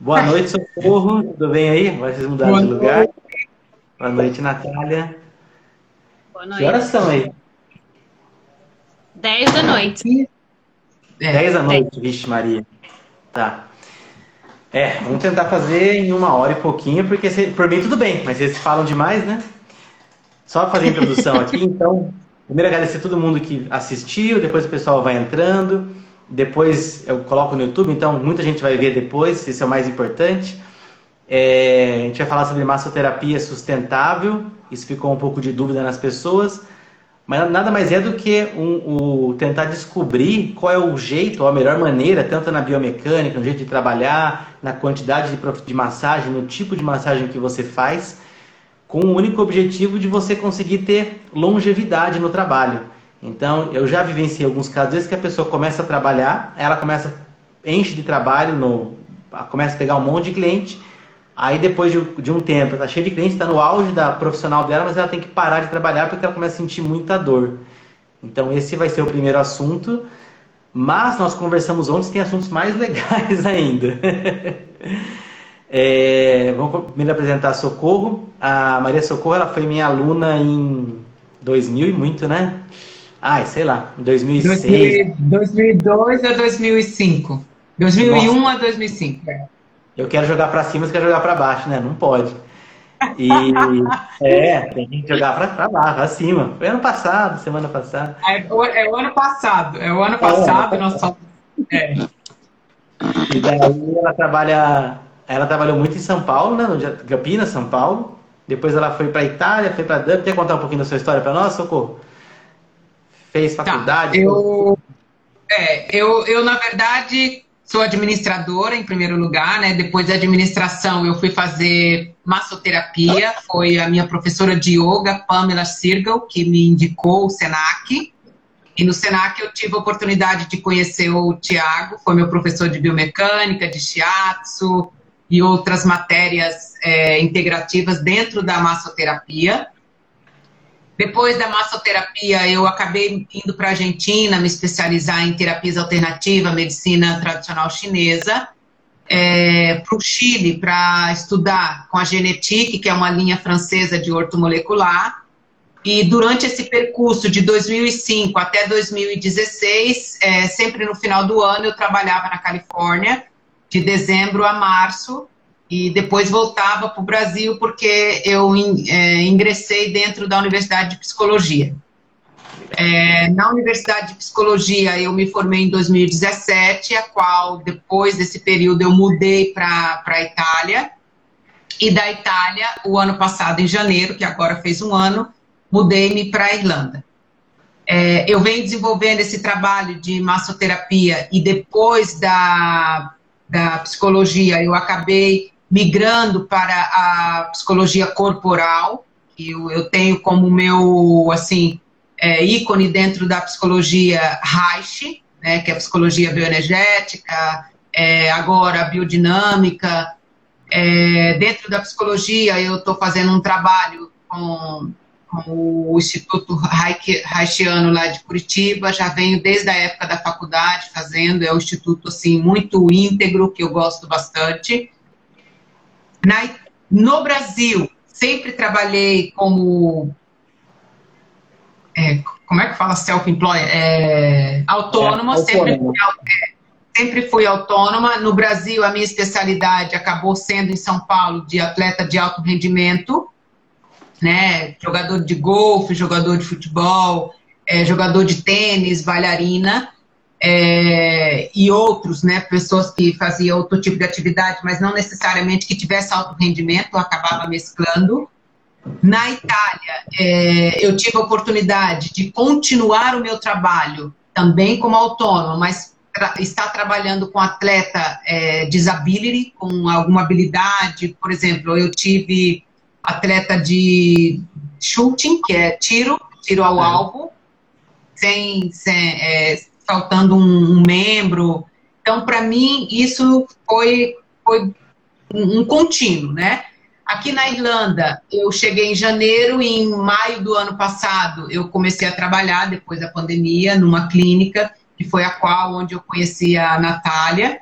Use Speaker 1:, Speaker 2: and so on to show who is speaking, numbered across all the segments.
Speaker 1: Boa noite, Socorro. Tudo bem aí? Vocês mudaram Boa de lugar? Noite. Boa noite, Natália.
Speaker 2: Boa noite.
Speaker 1: Que horas são aí?
Speaker 2: 10 da noite.
Speaker 1: 10 da noite, vixe Maria. Tá. É, vamos tentar fazer em uma hora e pouquinho, porque por mim tudo bem, mas eles falam demais, né? Só fazer a introdução aqui, então. Primeiro agradecer a todo mundo que assistiu, depois o pessoal vai entrando, depois eu coloco no YouTube, então muita gente vai ver depois, isso é o mais importante. É, a gente vai falar sobre massoterapia sustentável, isso ficou um pouco de dúvida nas pessoas, mas nada mais é do que um, tentar descobrir qual é o jeito, ou a melhor maneira, tanto na biomecânica, no jeito de trabalhar, na quantidade de, de massagem, no tipo de massagem que você faz, com o único objetivo de você conseguir ter longevidade no trabalho. Então, eu já vivenciei alguns casos vezes que a pessoa começa a trabalhar, ela começa enche de trabalho, no, começa a pegar um monte de cliente, aí depois de, de um tempo, está cheia de clientes, está no auge da profissional dela, mas ela tem que parar de trabalhar porque ela começa a sentir muita dor. Então, esse vai ser o primeiro assunto. Mas nós conversamos ontem, tem assuntos mais legais ainda. É, vamos primeiro apresentar a Socorro. A Maria Socorro ela foi minha aluna em 2000 e muito, né? Ai, sei lá, em 2006.
Speaker 3: 2002 a 2005. 2001 Nossa. a 2005. É.
Speaker 1: Eu quero jogar para cima, você quer jogar para baixo, né? Não pode. E é, tem que jogar para baixo, para cima. Foi ano passado, semana passada.
Speaker 3: É, é, o ano passado, é o ano passado, é, nós só. É.
Speaker 1: E daí ela trabalha ela trabalhou muito em São Paulo, né? Campinas, São Paulo. Depois ela foi para Itália, foi para Dublin. Quer contar um pouquinho da sua história para nós, Socorro? Fez tá, faculdade?
Speaker 3: Tá, eu, é, eu, eu, na verdade, sou administradora em primeiro lugar, né? Depois da administração, eu fui fazer massoterapia. Foi a minha professora de yoga, Pamela Sirgal, que me indicou o SENAC. E no SENAC eu tive a oportunidade de conhecer o Tiago, foi meu professor de biomecânica, de shiatsu, e outras matérias é, integrativas dentro da massoterapia. Depois da massoterapia, eu acabei indo para a Argentina, me especializar em terapias alternativas, medicina tradicional chinesa, é, para o Chile, para estudar com a Genetique, que é uma linha francesa de ortomolecular. E durante esse percurso de 2005 até 2016, é, sempre no final do ano, eu trabalhava na Califórnia, de dezembro a março e depois voltava para o Brasil porque eu é, ingressei dentro da Universidade de Psicologia. É, na Universidade de Psicologia eu me formei em 2017, a qual depois desse período eu mudei para a Itália e da Itália o ano passado em janeiro, que agora fez um ano, mudei-me para a Irlanda. É, eu venho desenvolvendo esse trabalho de massoterapia e depois da da psicologia, eu acabei migrando para a psicologia corporal, que eu, eu tenho como meu, assim, é, ícone dentro da psicologia Reich, né, que é a psicologia bioenergética, é, agora a biodinâmica. É, dentro da psicologia, eu estou fazendo um trabalho com com o Instituto Reichiano lá de Curitiba, já venho desde a época da faculdade fazendo, é um instituto assim muito íntegro, que eu gosto bastante. Na, no Brasil, sempre trabalhei como é, como é que fala self-employed? É, autônoma, é, sempre, fui, é, sempre fui autônoma. No Brasil, a minha especialidade acabou sendo em São Paulo de atleta de alto rendimento né? Jogador de golfe, jogador de futebol, é, jogador de tênis, bailarina. É, e outros, né, pessoas que faziam outro tipo de atividade, mas não necessariamente que tivesse alto rendimento, acabava mesclando. Na Itália, é, eu tive a oportunidade de continuar o meu trabalho também como autônomo, mas tra estar trabalhando com atleta é, disability, com alguma habilidade, por exemplo, eu tive atleta de shooting, que é tiro, tiro ao é. alvo, sem, sem é, faltando um, um, membro. Então, para mim, isso foi, foi um, um contínuo, né? Aqui na Irlanda, eu cheguei em janeiro e em maio do ano passado eu comecei a trabalhar, depois da pandemia, numa clínica, que foi a qual onde eu conheci a Natália.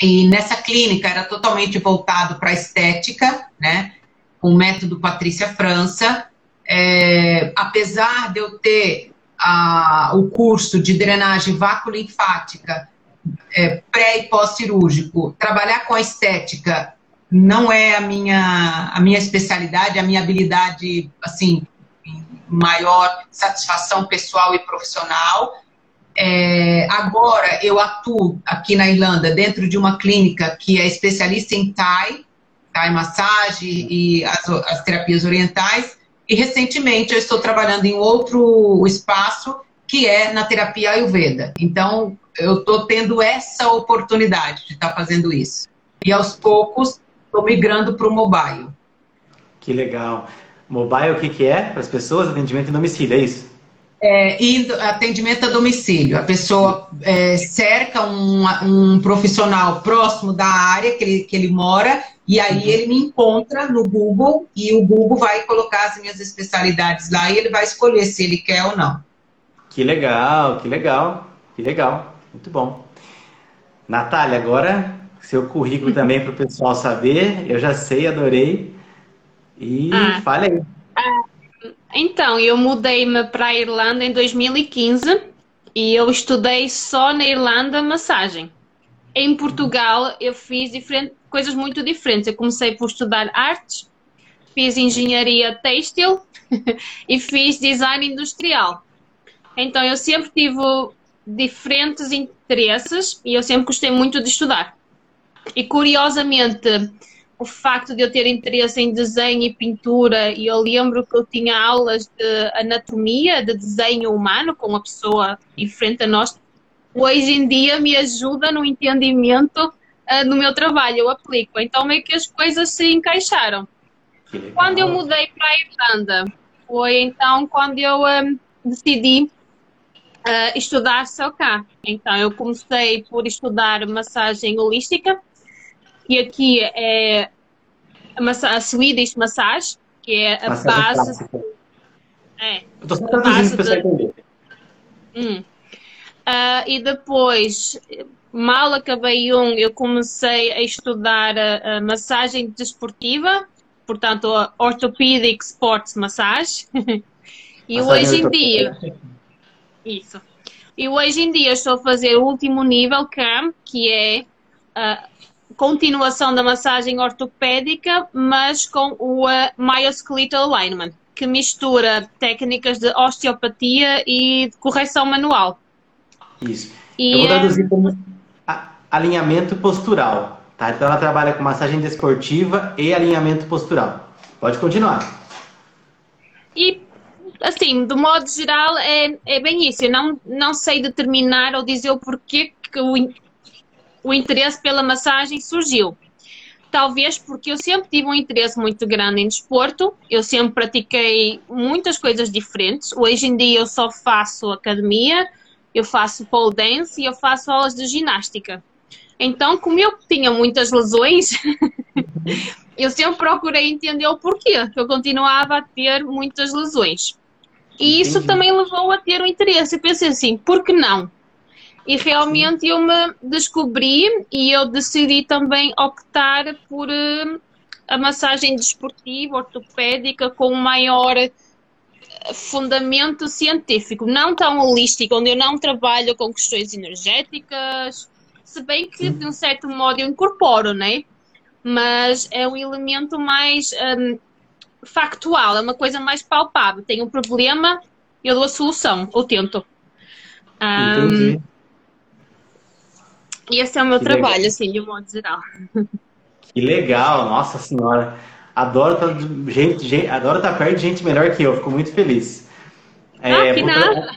Speaker 3: E nessa clínica era totalmente voltado para estética, né? Com o método Patrícia França. É, apesar de eu ter a, o curso de drenagem vácuo-linfática é, pré e pós-cirúrgico, trabalhar com a estética não é a minha, a minha especialidade, a minha habilidade, assim, maior satisfação pessoal e profissional. É, agora eu atuo aqui na Irlanda dentro de uma clínica que é especialista em Thai, Thai massagem e as, as terapias orientais. E recentemente eu estou trabalhando em outro espaço que é na terapia Ayurveda. Então eu estou tendo essa oportunidade de estar tá fazendo isso. E aos poucos estou migrando para o mobile.
Speaker 1: Que legal. Mobile, o que, que é para as pessoas? Atendimento em domicílio, é isso?
Speaker 3: É, e atendimento a domicílio. A pessoa é, cerca um, um, profissional próximo da área que ele, que ele mora e aí uhum. ele me encontra no Google e o Google vai colocar as minhas especialidades lá e ele vai escolher se ele quer ou não.
Speaker 1: Que legal, que legal, que legal. Muito bom. Natália, agora seu currículo também para o pessoal saber. Eu já sei, adorei. E ah, fale aí.
Speaker 2: Ah, então, eu mudei-me para a Irlanda em 2015 e eu estudei só na Irlanda massagem. Em Portugal eu fiz coisas muito diferentes. Eu comecei por estudar artes, fiz engenharia têxtil e fiz design industrial. Então eu sempre tive diferentes interesses e eu sempre gostei muito de estudar. E curiosamente, o facto de eu ter interesse em desenho e pintura, e eu lembro que eu tinha aulas de anatomia, de desenho humano, com uma pessoa em frente a nós, hoje em dia me ajuda no entendimento uh, no meu trabalho, eu aplico. Então, meio que as coisas se encaixaram. Quando eu mudei para a Irlanda, foi então quando eu um, ah, decidi uh, estudar só cá. Então, eu comecei por estudar massagem holística, que aqui é a, a Swedish Massage, que é a massagem base. É,
Speaker 1: Eu estou só traduzindo para você entender.
Speaker 2: Hum. Uh, e depois, mal acabei um, eu comecei a estudar a, a massagem desportiva, portanto, a Orthopedic Sports Massage. e massagem hoje em dia. Isso. E hoje em dia estou a fazer o último nível CAM, que é a continuação da massagem ortopédica, mas com o uh, Myoskeletal Alignment, que mistura técnicas de osteopatia e de correção manual.
Speaker 1: Isso. E, Eu vou traduzir como alinhamento postural. Tá? Então ela trabalha com massagem desportiva e alinhamento postural. Pode continuar.
Speaker 2: E assim, do modo geral, é, é bem isso. Eu não, não sei determinar ou dizer o porquê que o, o interesse pela massagem surgiu. Talvez porque eu sempre tive um interesse muito grande em desporto, eu sempre pratiquei muitas coisas diferentes. Hoje em dia eu só faço academia, eu faço pole dance e eu faço aulas de ginástica. Então, como eu tinha muitas lesões, eu sempre procurei entender o porquê, que eu continuava a ter muitas lesões. E isso Entendi. também levou a ter um interesse. Eu pensei assim, por que não? E realmente eu me descobri e eu decidi também optar por uh, a massagem desportiva, ortopédica, com maior eh, fundamento científico, não tão holístico, onde eu não trabalho com questões energéticas, se bem que de um certo modo eu incorporo, né? Mas é um elemento mais um, factual, é uma coisa mais palpável. Tem um problema, eu dou a solução, ou tento. Um, Entendi. E esse é o meu que trabalho, legal. assim, de um modo geral.
Speaker 1: Que legal, nossa senhora. Adoro estar, tá gente, gente, adoro estar tá perto de gente melhor que eu, fico muito feliz.
Speaker 2: É, ah, que nada.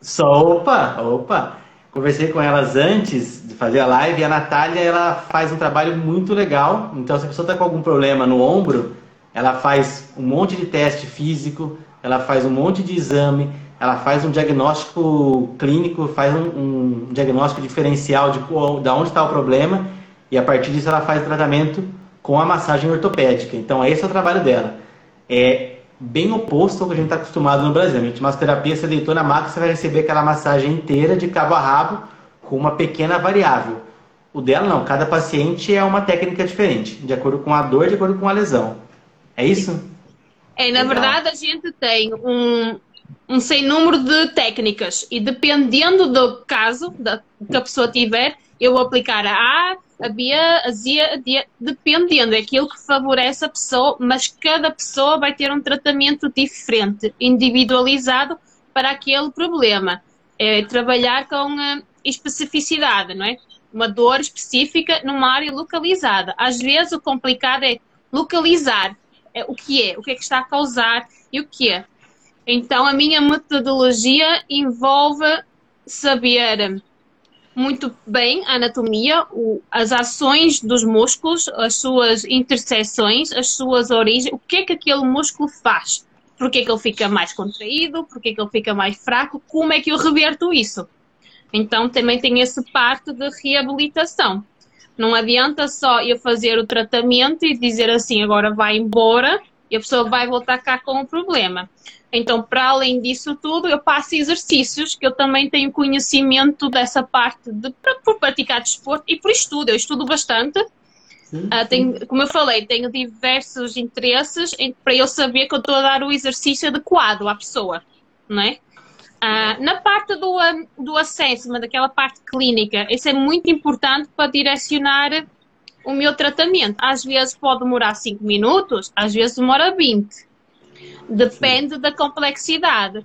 Speaker 1: Só, opa, opa. Conversei com elas antes de fazer a live e a Natália, ela faz um trabalho muito legal. Então, se a pessoa está com algum problema no ombro, ela faz um monte de teste físico, ela faz um monte de exame, ela faz um diagnóstico clínico, faz um, um diagnóstico diferencial de, de onde está o problema e a partir disso ela faz o tratamento com a massagem ortopédica. Então esse é o trabalho dela. É bem oposto ao que a gente está acostumado no Brasil. A gente massoterapia, você deitou na maca, você vai receber aquela massagem inteira de cabo a rabo com uma pequena variável. o dela não, cada paciente é uma técnica diferente, de acordo com a dor, de acordo com a lesão. É isso?
Speaker 2: É, na Legal. verdade a gente tem um, um sem número de técnicas e dependendo do caso da, que a pessoa tiver, eu vou aplicar a A, a B, a Z, a D, dependendo, é aquilo que favorece a pessoa, mas cada pessoa vai ter um tratamento diferente, individualizado para aquele problema. É trabalhar com especificidade, não é? Uma dor específica numa área localizada. Às vezes o complicado é localizar é, o que é, o que é que está a causar e o que é. Então a minha metodologia envolve saber muito bem a anatomia, o, as ações dos músculos, as suas interseções, as suas origens, o que é que aquele músculo faz. Por que, é que ele fica mais contraído, por que, é que ele fica mais fraco, como é que eu reverto isso. Então também tem essa parte de reabilitação. Não adianta só eu fazer o tratamento e dizer assim, agora vai embora e a pessoa vai voltar cá com o problema. Então, para além disso tudo, eu passo exercícios, que eu também tenho conhecimento dessa parte de, por praticar desporto e por estudo. Eu estudo bastante. Sim, uh, tenho, como eu falei, tenho diversos interesses em, para eu saber que eu estou a dar o exercício adequado à pessoa, não é? Uh, na parte do, do assessment, daquela parte clínica, isso é muito importante para direcionar o meu tratamento. Às vezes pode demorar 5 minutos, às vezes demora 20. Depende Sim. da complexidade.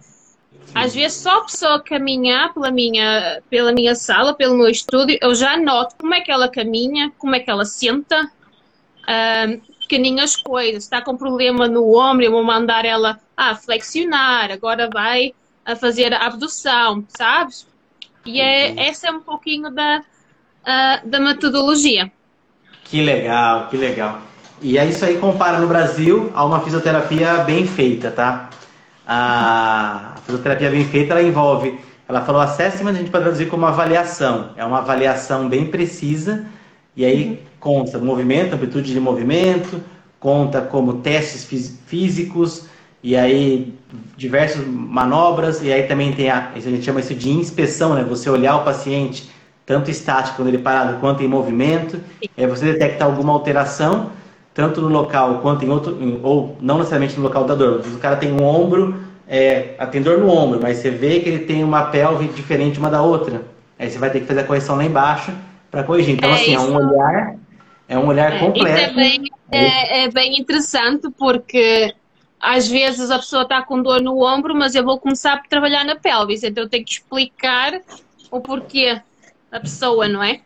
Speaker 2: Às vezes só a pessoa caminhar pela minha, pela minha sala, pelo meu estúdio, eu já noto como é que ela caminha, como é que ela senta, uh, pequeninhas coisas. Está com problema no ombro, eu vou mandar ela a flexionar, agora vai a fazer a abdução, sabes? E é, essa é um pouquinho da, uh, da metodologia.
Speaker 1: Que legal, que legal. E é isso aí compara no Brasil a uma fisioterapia bem feita, tá? A fisioterapia bem feita, ela envolve, ela falou assessment, a gente pode traduzir como avaliação. É uma avaliação bem precisa e aí conta movimento, amplitude de movimento, conta como testes físicos, e aí diversas manobras, e aí também tem a, a gente chama isso de inspeção, né? Você olhar o paciente, tanto estático quando ele parado, quanto em movimento, aí você detecta alguma alteração, tanto no local quanto em outro, ou não necessariamente no local da dor. O cara tem um ombro, é, tem dor no ombro, mas você vê que ele tem uma pelve diferente uma da outra. Aí você vai ter que fazer a correção lá embaixo para corrigir. Então, é assim, isso. é um olhar, é um olhar é, completo.
Speaker 2: É bem, é, é bem interessante porque às vezes a pessoa está com dor no ombro, mas eu vou começar a trabalhar na pelvis, então eu tenho que explicar o porquê da pessoa, não é?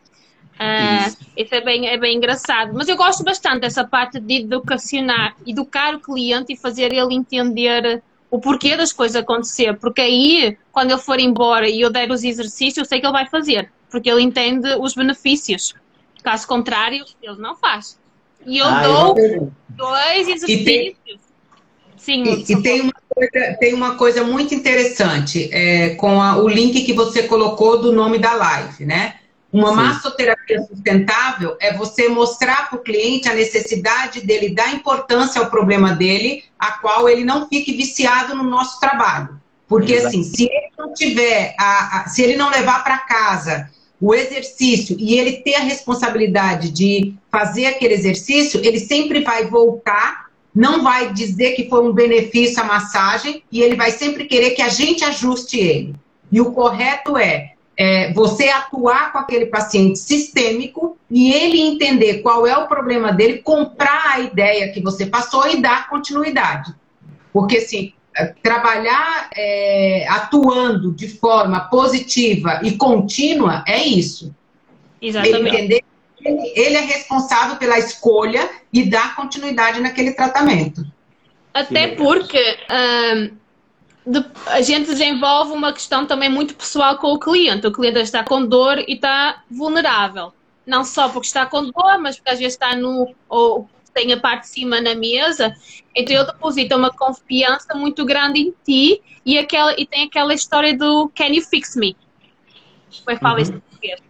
Speaker 2: Uh, isso. isso é bem, é bem engraçado. Mas eu gosto bastante dessa parte de educacionar, educar o cliente e fazer ele entender o porquê das coisas acontecer. Porque aí, quando ele for embora e eu der os exercícios, eu sei que ele vai fazer. Porque ele entende os benefícios. Caso contrário, ele não faz. E eu ah, dou eu dois exercícios
Speaker 3: Sim. E, e tem, uma coisa, tem uma coisa muito interessante é, com a, o link que você colocou do nome da live, né? Uma Sim. massoterapia sustentável é você mostrar para o cliente a necessidade dele dar importância ao problema dele, a qual ele não fique viciado no nosso trabalho. Porque, Exato. assim, se ele não tiver, a, a se ele não levar para casa o exercício e ele ter a responsabilidade de fazer aquele exercício, ele sempre vai voltar não vai dizer que foi um benefício a massagem e ele vai sempre querer que a gente ajuste ele. E o correto é, é você atuar com aquele paciente sistêmico e ele entender qual é o problema dele, comprar a ideia que você passou e dar continuidade. Porque, assim, trabalhar é, atuando de forma positiva e contínua é isso.
Speaker 2: Exatamente.
Speaker 3: Entender ele é responsável pela escolha e dar continuidade naquele tratamento.
Speaker 2: Até porque um, a gente desenvolve uma questão também muito pessoal com o cliente. O cliente está com dor e está vulnerável. Não só porque está com dor, mas porque às vezes está no. ou tem a parte de cima na mesa. Então ele deposita uma confiança muito grande em ti e, aquela, e tem aquela história do Can you fix me? É que fala uhum. isso?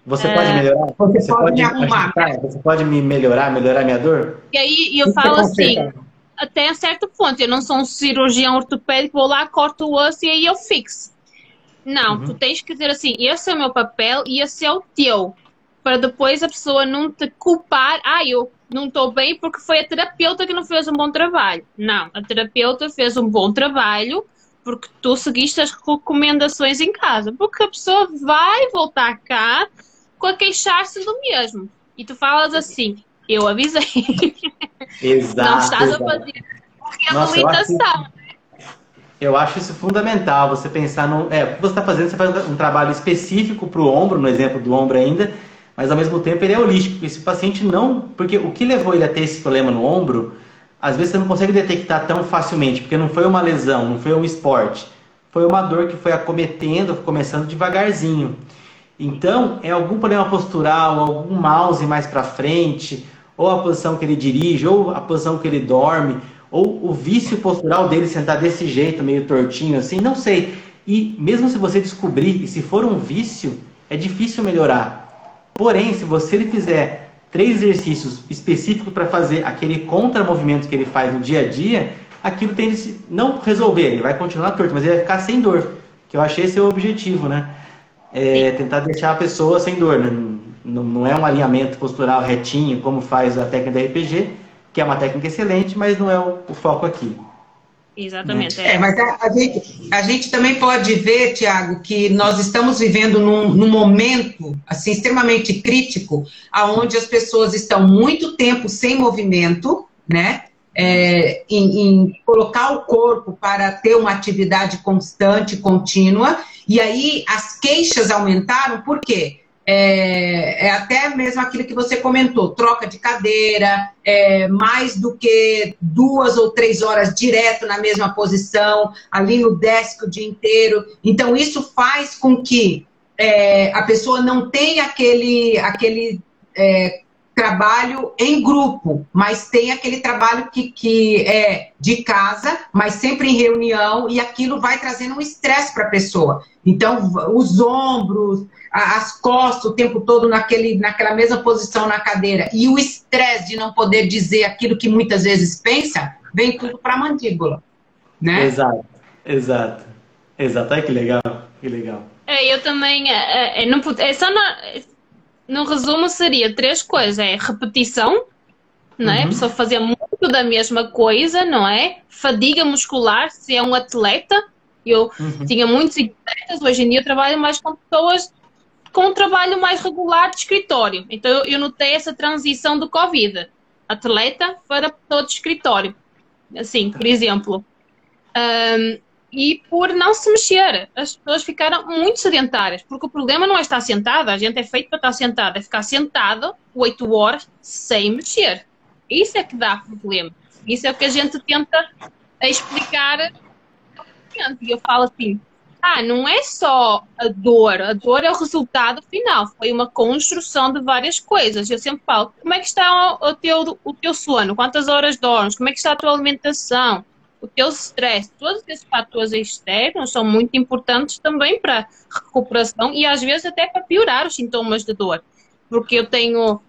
Speaker 1: Você pode é. melhorar? Você, você pode, me arrumar. Você pode me melhorar, melhorar minha dor?
Speaker 2: E aí eu falo assim, até certo ponto, eu não sou um cirurgião ortopédico, vou lá, corto o osso e aí eu fixo. Não, uhum. tu tens que dizer assim, esse é o meu papel e esse é o teu. para depois a pessoa não te culpar, ah, eu não estou bem porque foi a terapeuta que não fez um bom trabalho. Não, a terapeuta fez um bom trabalho porque tu seguiste as recomendações em casa. Porque a pessoa vai voltar cá com a queixar-se do mesmo. E tu falas assim, eu avisei.
Speaker 1: Exato.
Speaker 2: não estás a fazer reabilitação.
Speaker 1: Eu acho isso fundamental, você pensar no. É, o que você está fazendo, você faz um trabalho específico para o ombro, no exemplo do ombro ainda, mas ao mesmo tempo ele é holístico. Esse paciente não. Porque o que levou ele a ter esse problema no ombro, às vezes você não consegue detectar tão facilmente, porque não foi uma lesão, não foi um esporte. Foi uma dor que foi acometendo, começando devagarzinho. Então, é algum problema postural, algum mouse mais para frente, ou a posição que ele dirige, ou a posição que ele dorme ou o vício postural dele sentar desse jeito, meio tortinho assim, não sei. E mesmo se você descobrir, e se for um vício, é difícil melhorar. Porém, se você fizer três exercícios específicos para fazer aquele contramovimento que ele faz no dia a dia, aquilo tem de se, não resolver, ele vai continuar torto, mas ele vai ficar sem dor. Que eu achei esse é o objetivo, né? É tentar deixar a pessoa sem dor. Né? Não, não é um alinhamento postural retinho, como faz a técnica da RPG, que é uma técnica excelente, mas não é o, o foco aqui.
Speaker 2: Exatamente.
Speaker 3: É, é mas a, a, gente, a gente também pode ver, Tiago, que nós estamos vivendo num, num momento assim extremamente crítico, aonde as pessoas estão muito tempo sem movimento, né? É, em, em, colocar o corpo para ter uma atividade constante, contínua, e aí as queixas aumentaram, por quê? É, é, até mesmo aquilo que você comentou, troca de cadeira, é, mais do que duas ou três horas direto na mesma posição, ali no desk o dia inteiro. Então, isso faz com que é, a pessoa não tenha aquele, aquele é, trabalho em grupo, mas tem aquele trabalho que, que é de casa, mas sempre em reunião, e aquilo vai trazendo um estresse para a pessoa. Então, os ombros, as costas o tempo todo naquele, naquela mesma posição na cadeira, e o estresse de não poder dizer aquilo que muitas vezes pensa, vem tudo para a mandíbula. Né?
Speaker 1: Exato, exato. Exato, Ai, que legal, que legal.
Speaker 2: É, eu também, é, é, não, é só na, no resumo seria três coisas: é repetição, não é? Uhum. A pessoa fazer muito da mesma coisa, não é? Fadiga muscular, se é um atleta. Eu uhum. tinha muitos atletas, hoje em dia eu trabalho mais com pessoas com um trabalho mais regular de escritório. Então eu, notei essa transição do Covid. Atleta para pessoa de escritório. Assim, por exemplo. Um, e por não se mexer. As pessoas ficaram muito sedentárias, porque o problema não é estar sentada, a gente é feito para estar sentado, é ficar sentado oito horas sem mexer. Isso é que dá problema. Isso é o que a gente tenta explicar. E eu falo assim: ah, não é só a dor, a dor é o resultado final, foi uma construção de várias coisas. Eu sempre falo: como é que está o teu, o teu sono? Quantas horas dormes? Como é que está a tua alimentação? o teu stress, todos esses fatores externos são muito importantes também para recuperação e às vezes até para piorar os sintomas de dor. Porque eu tenho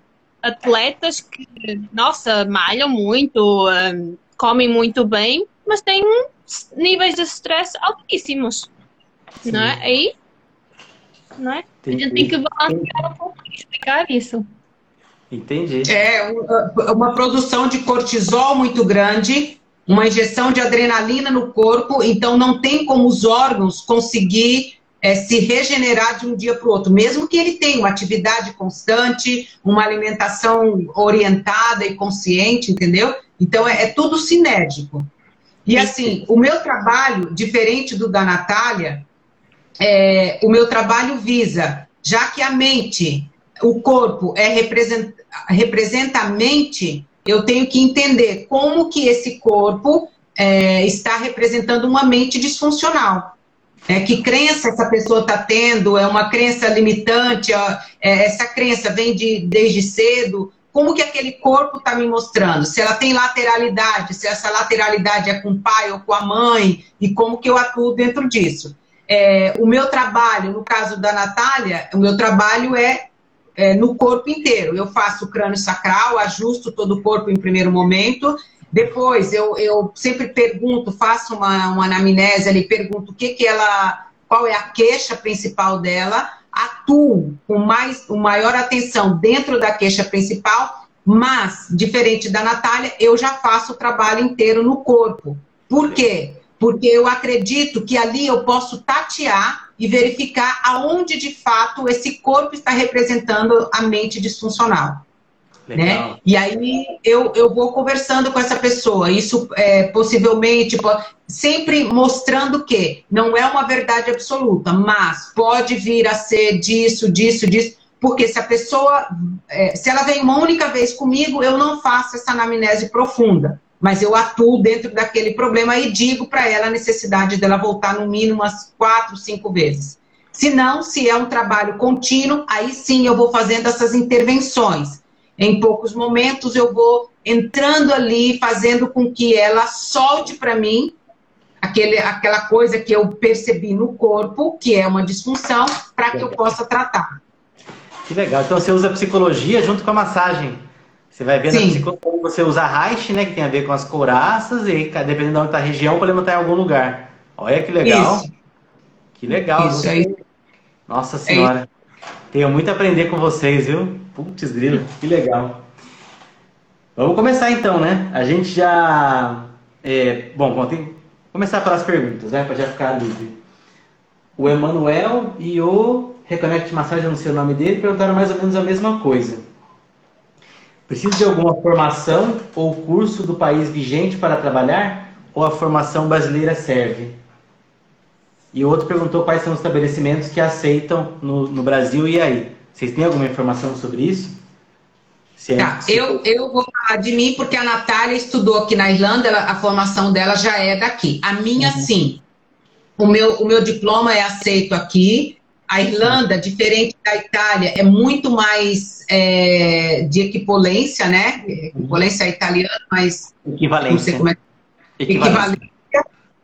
Speaker 2: atletas que, nossa, malham muito, um, comem muito bem, mas têm níveis de stress altíssimos. Sim. Não é? Aí, não é? A gente tem que balancear um pouco e explicar isso.
Speaker 1: Entendi.
Speaker 3: É uma produção de cortisol muito grande uma injeção de adrenalina no corpo, então não tem como os órgãos conseguir é, se regenerar de um dia para o outro, mesmo que ele tenha uma atividade constante, uma alimentação orientada e consciente, entendeu? Então é, é tudo sinérgico. E assim, o meu trabalho, diferente do da Natália, é, o meu trabalho visa, já que a mente, o corpo é representa, representa a mente, eu tenho que entender como que esse corpo é, está representando uma mente disfuncional. É, que crença essa pessoa está tendo? É uma crença limitante? Ó, é, essa crença vem de, desde cedo? Como que aquele corpo está me mostrando? Se ela tem lateralidade, se essa lateralidade é com o pai ou com a mãe, e como que eu atuo dentro disso? É, o meu trabalho, no caso da Natália, o meu trabalho é é, no corpo inteiro. Eu faço o crânio sacral, ajusto todo o corpo em primeiro momento. Depois eu, eu sempre pergunto, faço uma, uma anamnese ali, pergunto o que, que ela, qual é a queixa principal dela. atuo com mais, com maior atenção dentro da queixa principal, mas, diferente da Natália, eu já faço o trabalho inteiro no corpo. Por quê? Porque eu acredito que ali eu posso tatear e verificar aonde de fato esse corpo está representando a mente disfuncional. Né? E aí eu, eu vou conversando com essa pessoa, isso é, possivelmente, sempre mostrando que não é uma verdade absoluta, mas pode vir a ser disso, disso, disso, porque se a pessoa, é, se ela vem uma única vez comigo, eu não faço essa anamnese profunda, mas eu atuo dentro daquele problema e digo para ela a necessidade dela voltar no mínimo umas quatro, cinco vezes. Se não, se é um trabalho contínuo, aí sim eu vou fazendo essas intervenções em poucos momentos eu vou entrando ali, fazendo com que ela solte para mim aquele, aquela coisa que eu percebi no corpo, que é uma disfunção, para que eu possa tratar.
Speaker 1: Que legal. Então você usa psicologia junto com a massagem. Você vai vendo Sim. psicologia, você usa Reich, né, que tem a ver com as couraças, e dependendo de onde está a região, problema está em algum lugar. Olha que legal. Isso. Que legal.
Speaker 3: Isso aí.
Speaker 1: Nossa Senhora. É tenho muito a aprender com vocês, viu? Putz, grilo, que legal. Vamos começar então, né? A gente já. É, bom, vamos ter... começar pelas perguntas, né? Para já ficar livre. O Emanuel e o Reconnect Massagem, não sei o nome dele, perguntaram mais ou menos a mesma coisa. Precisa de alguma formação ou curso do país vigente para trabalhar? Ou a formação brasileira serve? E o outro perguntou quais são os estabelecimentos que aceitam no, no Brasil e aí. Vocês têm alguma informação sobre isso?
Speaker 3: É, tá, eu, eu vou falar de mim porque a Natália estudou aqui na Irlanda, ela, a formação dela já é daqui. A minha, uhum. sim. O meu, o meu diploma é aceito aqui. A Irlanda, diferente da Itália, é muito mais é, de equipolência, né? Equipolência italiana, mas.
Speaker 1: Equivalência. Não sei como é.
Speaker 3: Equivalência. Equivalência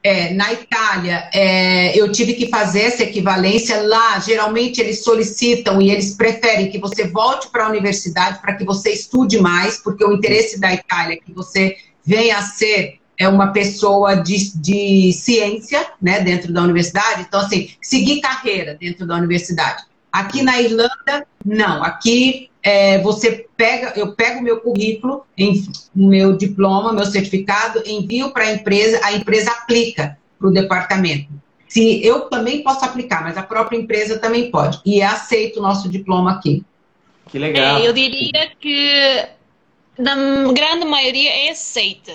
Speaker 3: é, na Itália, é, eu tive que fazer essa equivalência. Lá, geralmente, eles solicitam e eles preferem que você volte para a universidade para que você estude mais, porque o interesse da Itália é que você venha a ser é uma pessoa de, de ciência né, dentro da universidade. Então, assim, seguir carreira dentro da universidade. Aqui na Irlanda, não. Aqui é, você pega, eu pego o meu currículo, em, meu diploma, meu certificado, envio para a empresa, a empresa aplica para o departamento. Se eu também posso aplicar, mas a própria empresa também pode. E é aceito o nosso diploma aqui.
Speaker 1: Que legal.
Speaker 2: É, eu diria que na grande maioria é aceita.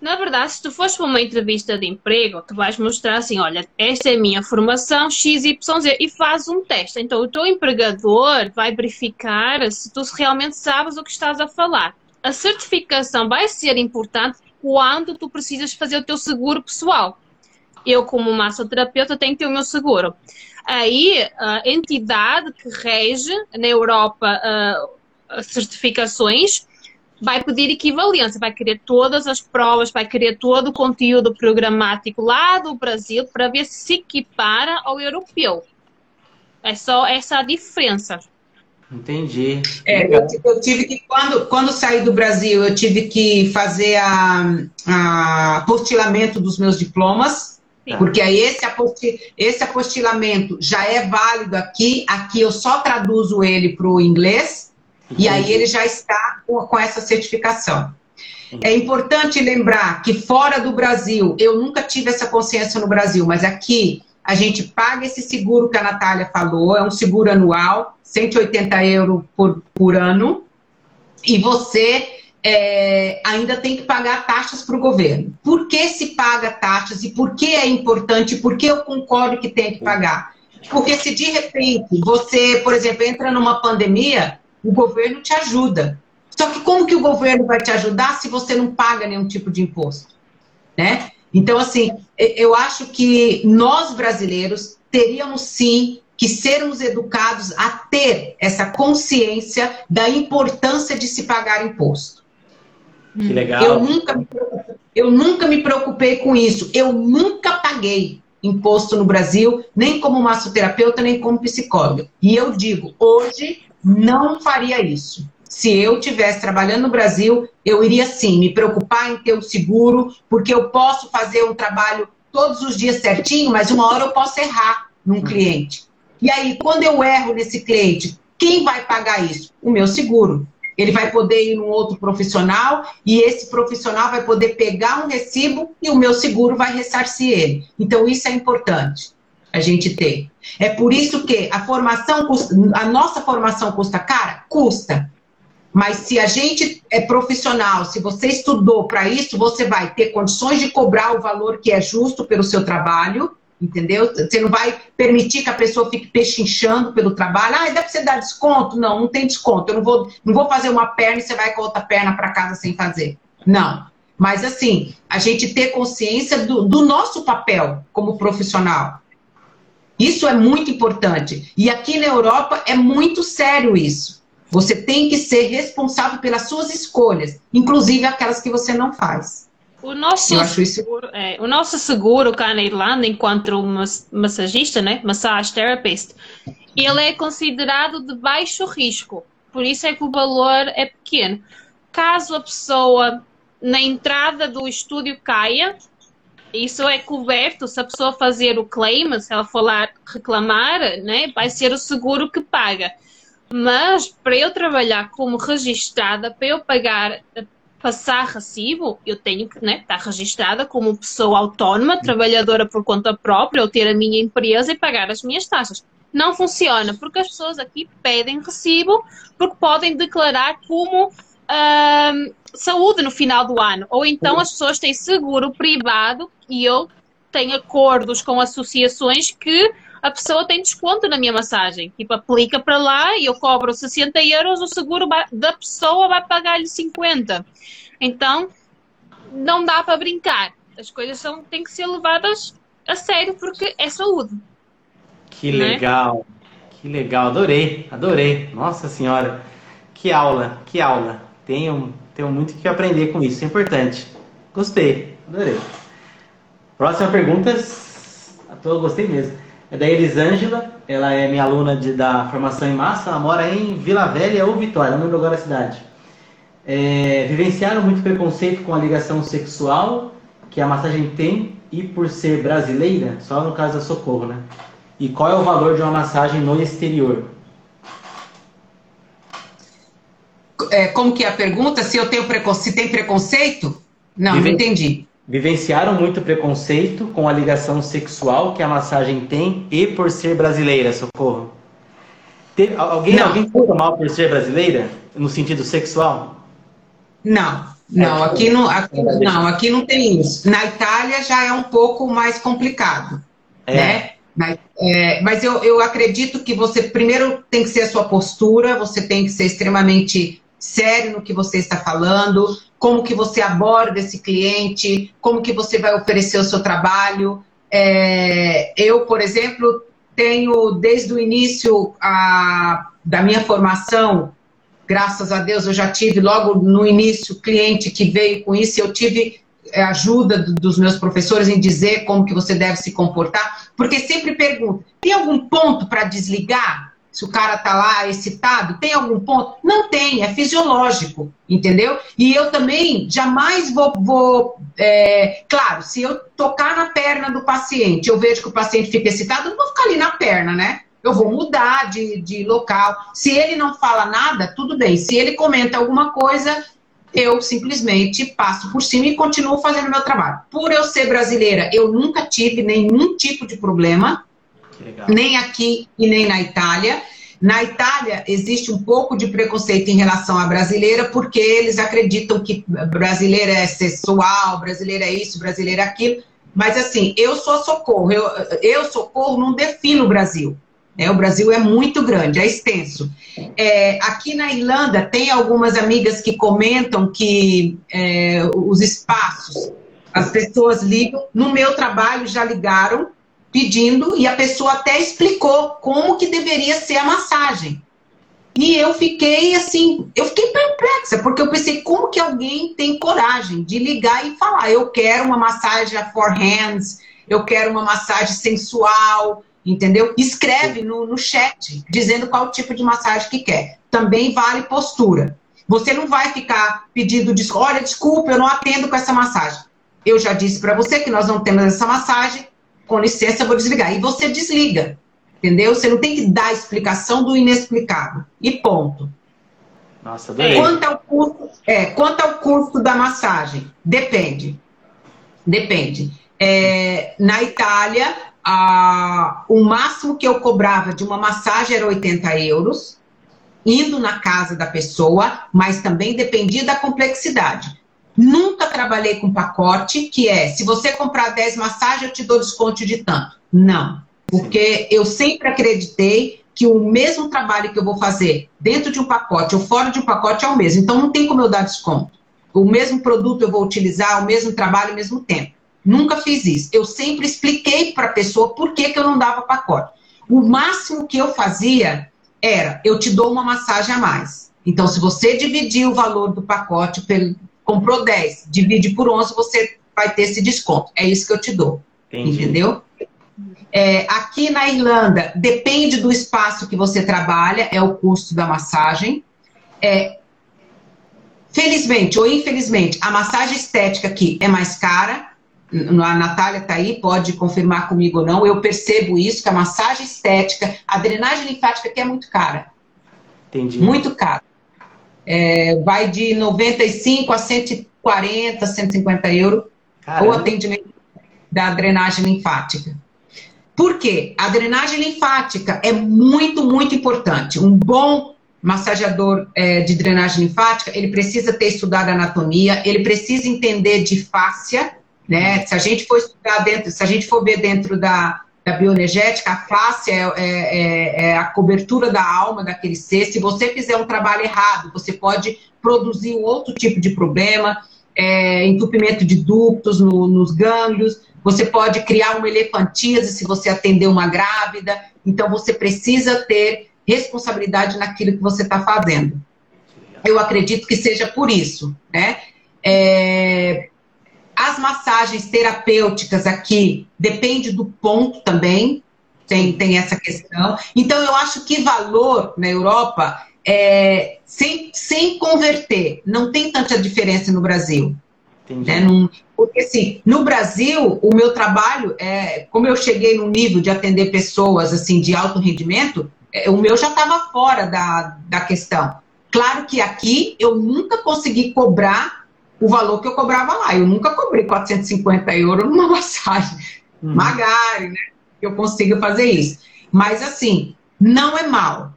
Speaker 2: Na verdade, se tu fores para uma entrevista de emprego, tu vais mostrar assim, olha, esta é a minha formação XYZ e faz um teste. Então, o teu empregador vai verificar se tu realmente sabes o que estás a falar. A certificação vai ser importante quando tu precisas fazer o teu seguro pessoal. Eu, como massoterapeuta, tenho que ter o meu seguro. Aí, a entidade que rege na Europa uh, certificações vai pedir equivalência, vai querer todas as provas, vai querer todo o conteúdo programático lá do Brasil para ver se se equipara ao europeu. É só essa a diferença.
Speaker 1: Entendi.
Speaker 3: É, eu, eu, tive que, quando, quando saí do Brasil, eu tive que fazer a, a apostilamento dos meus diplomas, Sim. porque aí esse, aposti, esse apostilamento já é válido aqui, aqui eu só traduzo ele para o inglês, e aí ele já está com, essa certificação. É importante lembrar que fora do Brasil, eu nunca tive essa consciência no Brasil, mas aqui a gente paga esse seguro que a Natália falou, é um seguro anual, 180 euros por, por ano, e você é, ainda tem que pagar taxas para o governo. Por que se paga taxas e por que é importante, por que eu concordo que tem que pagar? Porque se de repente você, por exemplo, entra numa pandemia, o governo te ajuda. Só que como que o governo vai te ajudar se você não paga nenhum tipo de imposto? Né? Então, assim, eu acho que nós brasileiros teríamos sim que sermos educados a ter essa consciência da importância de se pagar imposto.
Speaker 1: Que legal.
Speaker 3: Eu nunca, eu nunca me preocupei com isso. Eu nunca paguei imposto no Brasil, nem como massoterapeuta, nem como psicóloga. E eu digo, hoje não faria isso. Se eu estivesse trabalhando no Brasil, eu iria sim me preocupar em ter o seguro, porque eu posso fazer um trabalho todos os dias certinho, mas uma hora eu posso errar num cliente. E aí, quando eu erro nesse cliente, quem vai pagar isso? O meu seguro. Ele vai poder ir num outro profissional e esse profissional vai poder pegar um recibo e o meu seguro vai ressarcir ele. Então, isso é importante a gente ter. É por isso que a formação, a nossa formação custa cara? Custa. Mas se a gente é profissional, se você estudou para isso, você vai ter condições de cobrar o valor que é justo pelo seu trabalho entendeu? Você não vai permitir que a pessoa fique pechinchando pelo trabalho. Ah, deve ser dar desconto? Não, não tem desconto. Eu não vou, não vou fazer uma perna e você vai com a outra perna para casa sem fazer. Não. Mas, assim, a gente ter consciência do, do nosso papel como profissional. Isso é muito importante. E aqui na Europa é muito sério isso. Você tem que ser responsável pelas suas escolhas, inclusive aquelas que você não faz.
Speaker 2: O nosso, seguro, é, o nosso seguro cá na Irlanda, enquanto massagista, né, massage therapist, ele é considerado de baixo risco. Por isso é que o valor é pequeno. Caso a pessoa na entrada do estúdio caia, isso é coberto. Se a pessoa fazer o claim, se ela for lá reclamar, né, vai ser o seguro que paga. Mas para eu trabalhar como registrada, para eu pagar passar recibo, eu tenho que né, estar registrada como pessoa autónoma, trabalhadora por conta própria, ou ter a minha empresa e pagar as minhas taxas. Não funciona, porque as pessoas aqui pedem recibo porque podem declarar como uh, saúde no final do ano. Ou então as pessoas têm seguro privado e eu tenho acordos com associações que a pessoa tem desconto na minha massagem. Tipo, aplica para lá e eu cobro 60 euros, o seguro da pessoa vai pagar-lhe 50. Então, não dá para brincar. As coisas são, têm que ser levadas a sério porque é saúde.
Speaker 1: Que né? legal, que legal, adorei, adorei. Nossa Senhora, que aula, que aula. Tenho, tenho muito que aprender com isso, é importante. Gostei, adorei. Próxima pergunta, eu gostei mesmo. É da Elisângela, ela é minha aluna de, da formação em massa, ela mora em Vila Velha ou Vitória, não lembro agora a cidade. É, vivenciaram muito preconceito com a ligação sexual que a massagem tem e por ser brasileira, só no caso da Socorro, né? E qual é o valor de uma massagem no exterior?
Speaker 3: É, como que é a pergunta? Se eu tenho se tem preconceito? Não, Viven... não entendi
Speaker 1: vivenciaram muito preconceito com a ligação sexual que a massagem tem e por ser brasileira, socorro. Teve, alguém, não. alguém ficou mal por ser brasileira no sentido sexual?
Speaker 3: Não, não, é, aqui não, aqui, não, aqui não tem isso. Na Itália já é um pouco mais complicado, é. né? Na, é, mas eu, eu acredito que você primeiro tem que ser a sua postura, você tem que ser extremamente sério no que você está falando, como que você aborda esse cliente, como que você vai oferecer o seu trabalho. É, eu, por exemplo, tenho desde o início a, da minha formação, graças a Deus, eu já tive logo no início cliente que veio com isso, eu tive é, ajuda dos meus professores em dizer como que você deve se comportar, porque sempre pergunto, tem algum ponto para desligar? Se o cara tá lá excitado, tem algum ponto? Não tem, é fisiológico, entendeu? E eu também jamais vou. vou é, claro, se eu tocar na perna do paciente, eu vejo que o paciente fica excitado, eu não vou ficar ali na perna, né? Eu vou mudar de, de local. Se ele não fala nada, tudo bem. Se ele comenta alguma coisa, eu simplesmente passo por cima e continuo fazendo meu trabalho. Por eu ser brasileira, eu nunca tive nenhum tipo de problema nem aqui e nem na Itália. Na Itália, existe um pouco de preconceito em relação à brasileira, porque eles acreditam que brasileira é sexual, brasileira é isso, brasileira é aquilo. Mas, assim, eu sou socorro. Eu, eu socorro, não defino o Brasil. É, o Brasil é muito grande, é extenso. É, aqui na Irlanda, tem algumas amigas que comentam que é, os espaços, as pessoas ligam. No meu trabalho, já ligaram pedindo e a pessoa até explicou como que deveria ser a massagem. E eu fiquei assim, eu fiquei perplexa, porque eu pensei, como que alguém tem coragem de ligar e falar, eu quero uma massagem for hands, eu quero uma massagem sensual, entendeu? Escreve no, no chat, dizendo qual tipo de massagem que quer. Também vale postura. Você não vai ficar pedindo, olha, desculpa, eu não atendo com essa massagem. Eu já disse para você que nós não temos essa massagem, com licença, vou desligar. E você desliga. entendeu? Você não tem que dar explicação do inexplicável. E ponto.
Speaker 1: Nossa, adorei.
Speaker 3: Quanto ao custo, é, quanto ao custo da massagem? Depende. Depende. É, na Itália, a, o máximo que eu cobrava de uma massagem era 80 euros, indo na casa da pessoa, mas também dependia da complexidade. Nunca trabalhei com pacote, que é, se você comprar 10 massagens, eu te dou desconto de tanto. Não. Porque eu sempre acreditei que o mesmo trabalho que eu vou fazer dentro de um pacote ou fora de um pacote é o mesmo. Então não tem como eu dar desconto. O mesmo produto eu vou utilizar, o mesmo trabalho, o mesmo tempo. Nunca fiz isso. Eu sempre expliquei para a pessoa por que, que eu não dava pacote. O máximo que eu fazia era, eu te dou uma massagem a mais. Então, se você dividir o valor do pacote, comprou 10, divide por 11, você vai ter esse desconto. É isso que eu te dou. Entendi. Entendeu? É, aqui na Irlanda, depende do espaço que você trabalha, é o custo da massagem. É, felizmente ou infelizmente, a massagem estética aqui é mais cara. A Natália está aí, pode confirmar comigo ou não. Eu percebo isso, que a massagem estética, a drenagem linfática aqui é muito cara.
Speaker 1: Entendi.
Speaker 3: Muito cara. É, vai de 95 a 140, 150 euros o atendimento da drenagem linfática. Por quê? A drenagem linfática é muito, muito importante. Um bom massageador é, de drenagem linfática, ele precisa ter estudado anatomia, ele precisa entender de fáscia, né? Se a gente for estudar dentro, se a gente for ver dentro da, da bioenergética, a fáscia é, é, é, é a cobertura da alma daquele ser. Se você fizer um trabalho errado, você pode produzir um outro tipo de problema, é, entupimento de ductos no, nos gânglios, você pode criar uma elefantíase se você atender uma grávida. Então, você precisa ter responsabilidade naquilo que você está fazendo. Eu acredito que seja por isso, né? É, as massagens terapêuticas aqui depende do ponto também, tem, tem essa questão. Então, eu acho que valor na Europa, é, sem, sem converter, não tem tanta diferença no Brasil. Né? Num, porque, assim, no Brasil, o meu trabalho, é, como eu cheguei no nível de atender pessoas assim de alto rendimento, é, o meu já estava fora da, da questão. Claro que aqui eu nunca consegui cobrar o valor que eu cobrava lá. Eu nunca cobrei 450 euros numa massagem. Hum. Magari, né? Eu consigo fazer isso. Mas, assim, não é mal.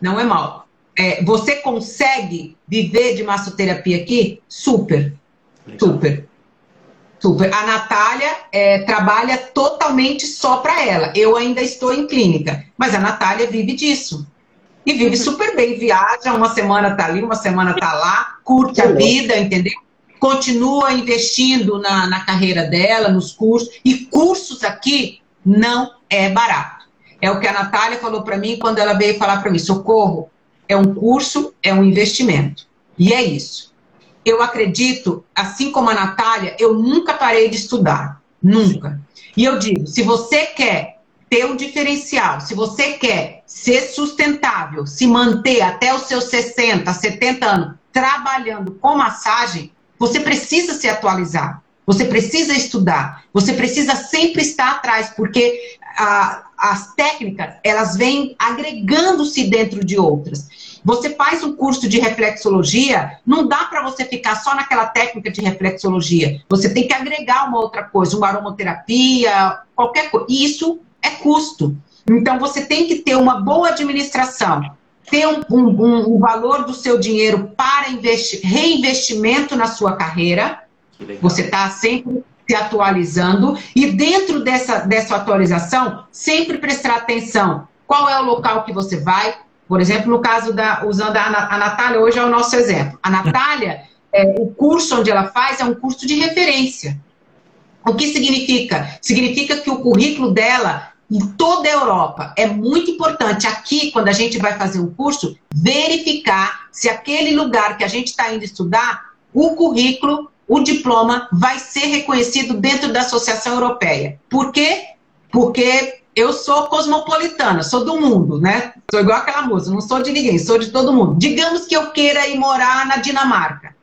Speaker 3: Não é mal. É, você consegue viver de massoterapia aqui? Super. Super. Super. A Natália é, trabalha totalmente só para ela. Eu ainda estou em clínica, mas a Natália vive disso. E vive super bem, viaja, uma semana tá ali, uma semana tá lá, curte a vida, entendeu? Continua investindo na, na carreira dela, nos cursos. E cursos aqui não é barato. É o que a Natália falou para mim quando ela veio falar para mim: socorro, é um curso, é um investimento. E é isso eu acredito, assim como a Natália, eu nunca parei de estudar. Nunca. E eu digo, se você quer ter um diferencial, se você quer ser sustentável, se manter até os seus 60, 70 anos trabalhando com massagem, você precisa se atualizar. Você precisa estudar, você precisa sempre estar atrás, porque a, as técnicas elas vêm agregando-se dentro de outras. Você faz um curso de reflexologia, não dá para você ficar só naquela técnica de reflexologia. Você tem que agregar uma outra coisa, uma aromaterapia, qualquer coisa. E isso é custo. Então você tem que ter uma boa administração, ter um, um, um, valor do seu dinheiro para reinvestimento na sua carreira. Você está sempre se atualizando e dentro dessa, dessa atualização, sempre prestar atenção. Qual é o local que você vai? Por exemplo, no caso da, usando a, a Natália, hoje é o nosso exemplo. A Natália, é, o curso onde ela faz é um curso de referência. O que significa? Significa que o currículo dela em toda a Europa é muito importante aqui, quando a gente vai fazer um curso, verificar se aquele lugar que a gente está indo estudar, o currículo, o diploma vai ser reconhecido dentro da Associação Europeia. Por quê? Porque eu sou cosmopolitana, sou do mundo, né? Sou igual aquela música, não sou de ninguém, sou de todo mundo. Digamos que eu queira ir morar na Dinamarca.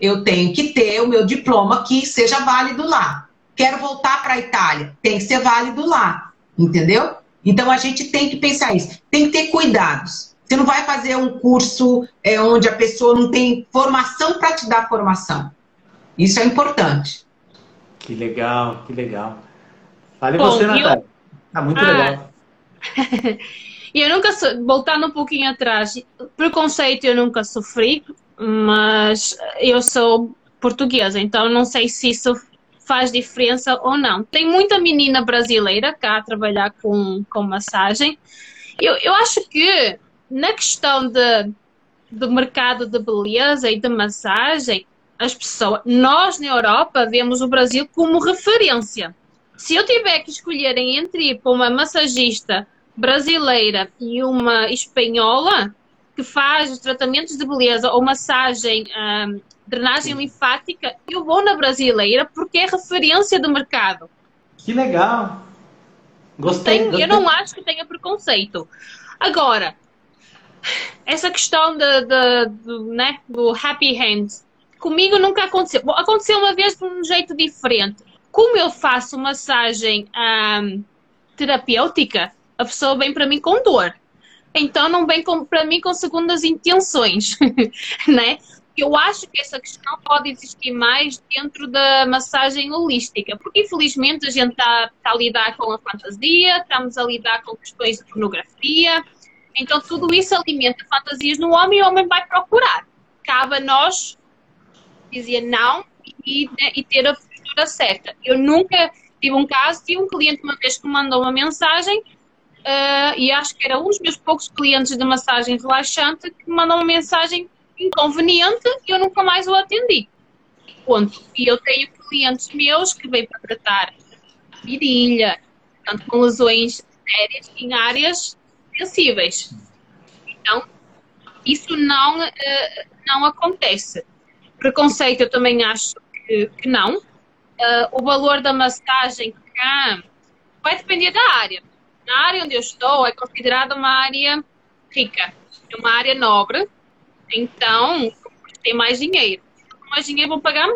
Speaker 3: Eu tenho que ter o meu diploma que seja válido lá. Quero voltar para a Itália, tem que ser válido lá, entendeu? Então a gente tem que pensar isso, tem que ter cuidados. Você não vai fazer um curso é, onde a pessoa não tem formação para te dar formação. Isso é importante.
Speaker 1: Que legal, que legal. Fale Bom, você, Natália. Eu... Tá muito ah. legal.
Speaker 2: E eu nunca, voltando um pouquinho atrás, preconceito eu nunca sofri, mas eu sou portuguesa, então não sei se isso faz diferença ou não. Tem muita menina brasileira cá a trabalhar com, com massagem. Eu, eu acho que na questão de, do mercado de beleza e de massagem, as pessoas, nós na Europa vemos o Brasil como referência. Se eu tiver que escolher entre ir para uma massagista brasileira e uma espanhola que faz os tratamentos de beleza ou massagem, um, drenagem linfática, eu vou na brasileira porque é referência do mercado.
Speaker 1: Que legal! Gostei,
Speaker 2: Tem,
Speaker 1: gostei.
Speaker 2: Eu não acho que tenha preconceito. Agora, essa questão de, de, de, né, do happy hand, comigo nunca aconteceu. Bom, aconteceu uma vez de um jeito diferente. Como eu faço massagem um, terapêutica, a pessoa vem para mim com dor. Então não vem para mim com segundas intenções, né? Eu acho que essa questão pode existir mais dentro da massagem holística, porque infelizmente a gente está tá a lidar com a fantasia, estamos a lidar com questões de pornografia, então tudo isso alimenta fantasias no homem e o homem vai procurar. Cabe a nós dizer não e, e ter a postura certa. Eu nunca tive um caso, tive um cliente uma vez que me mandou uma mensagem uh, e acho que era um dos meus poucos clientes de massagem relaxante que me mandou uma mensagem inconveniente e eu nunca mais o atendi. Ponto. E eu tenho clientes meus que vêm para tratar virilha, tanto com lesões sérias em áreas sensíveis. Então, isso não, uh, não acontece. Preconceito eu também acho que, que não. Uh, o valor da massagem cá vai depender da área na área onde eu estou é considerada uma área rica, é uma área nobre, então tem mais dinheiro. Mais dinheiro vou pagar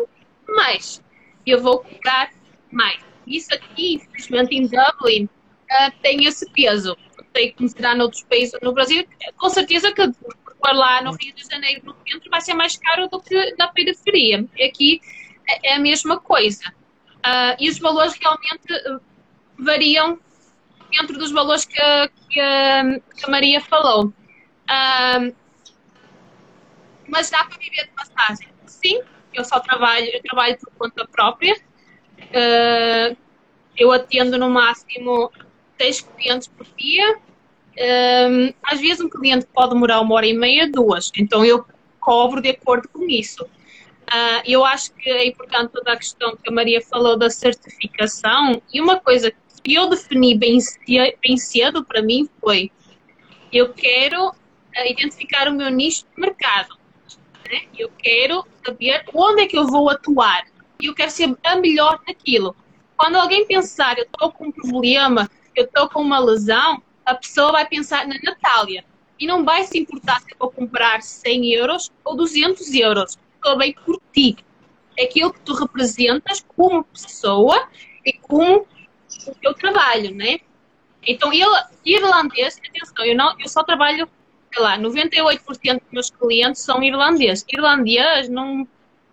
Speaker 2: mais e eu vou cobrar mais. Isso aqui, infelizmente, em Dublin, uh, tem esse peso. Sei como será noutros países no Brasil. Com certeza que lá no Rio de Janeiro, no centro, vai ser mais caro do que na periferia. Aqui é, é a mesma coisa. Uh, e os valores realmente uh, variam dentro dos valores que, que, que a Maria falou. Mas dá para viver de massagem? Sim, eu só trabalho, eu trabalho por conta própria. Uh, eu atendo no máximo 10 clientes por dia. Um, às vezes um cliente pode demorar uma hora e meia, duas. Então eu cobro de acordo com isso. Uh, eu acho que é importante toda a questão que a Maria falou da certificação. E uma coisa que eu defini bem, bem cedo para mim foi eu quero uh, identificar o meu nicho de mercado. Né? Eu quero saber onde é que eu vou atuar. E eu quero ser a melhor naquilo. Quando alguém pensar, eu estou com um problema, eu estou com uma lesão, a pessoa vai pensar na Natália. E não vai se importar se eu vou comprar 100 euros ou 200 euros. Estou bem por ti. Aquilo que tu representas como pessoa e como o eu trabalho, né? Então, eu, irlandês, atenção, eu, não, eu só trabalho, sei lá, 98% dos meus clientes são irlandeses. Irlandês não,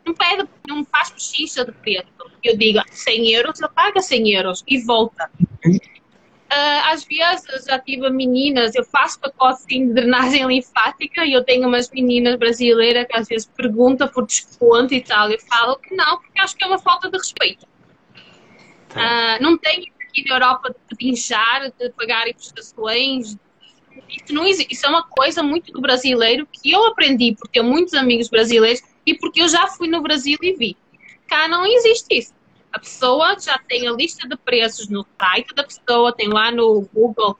Speaker 2: não pede, não faz bochicha de preto. Eu digo 100 euros, ele paga 100 euros e volta. Uh, às vezes já tive meninas, eu faço pacote de drenagem linfática e eu tenho umas meninas brasileiras que às vezes perguntam por desconto e tal. Eu falo que não, porque acho que é uma falta de respeito. Uh, não tem aqui na Europa de pinchar, de pagar prestações. Isso, não existe. Isso é uma coisa muito do brasileiro que eu aprendi por ter muitos amigos brasileiros e porque eu já fui no Brasil e vi. Cá não existe isso. A pessoa já tem a lista de preços no site da pessoa, tem lá no Google,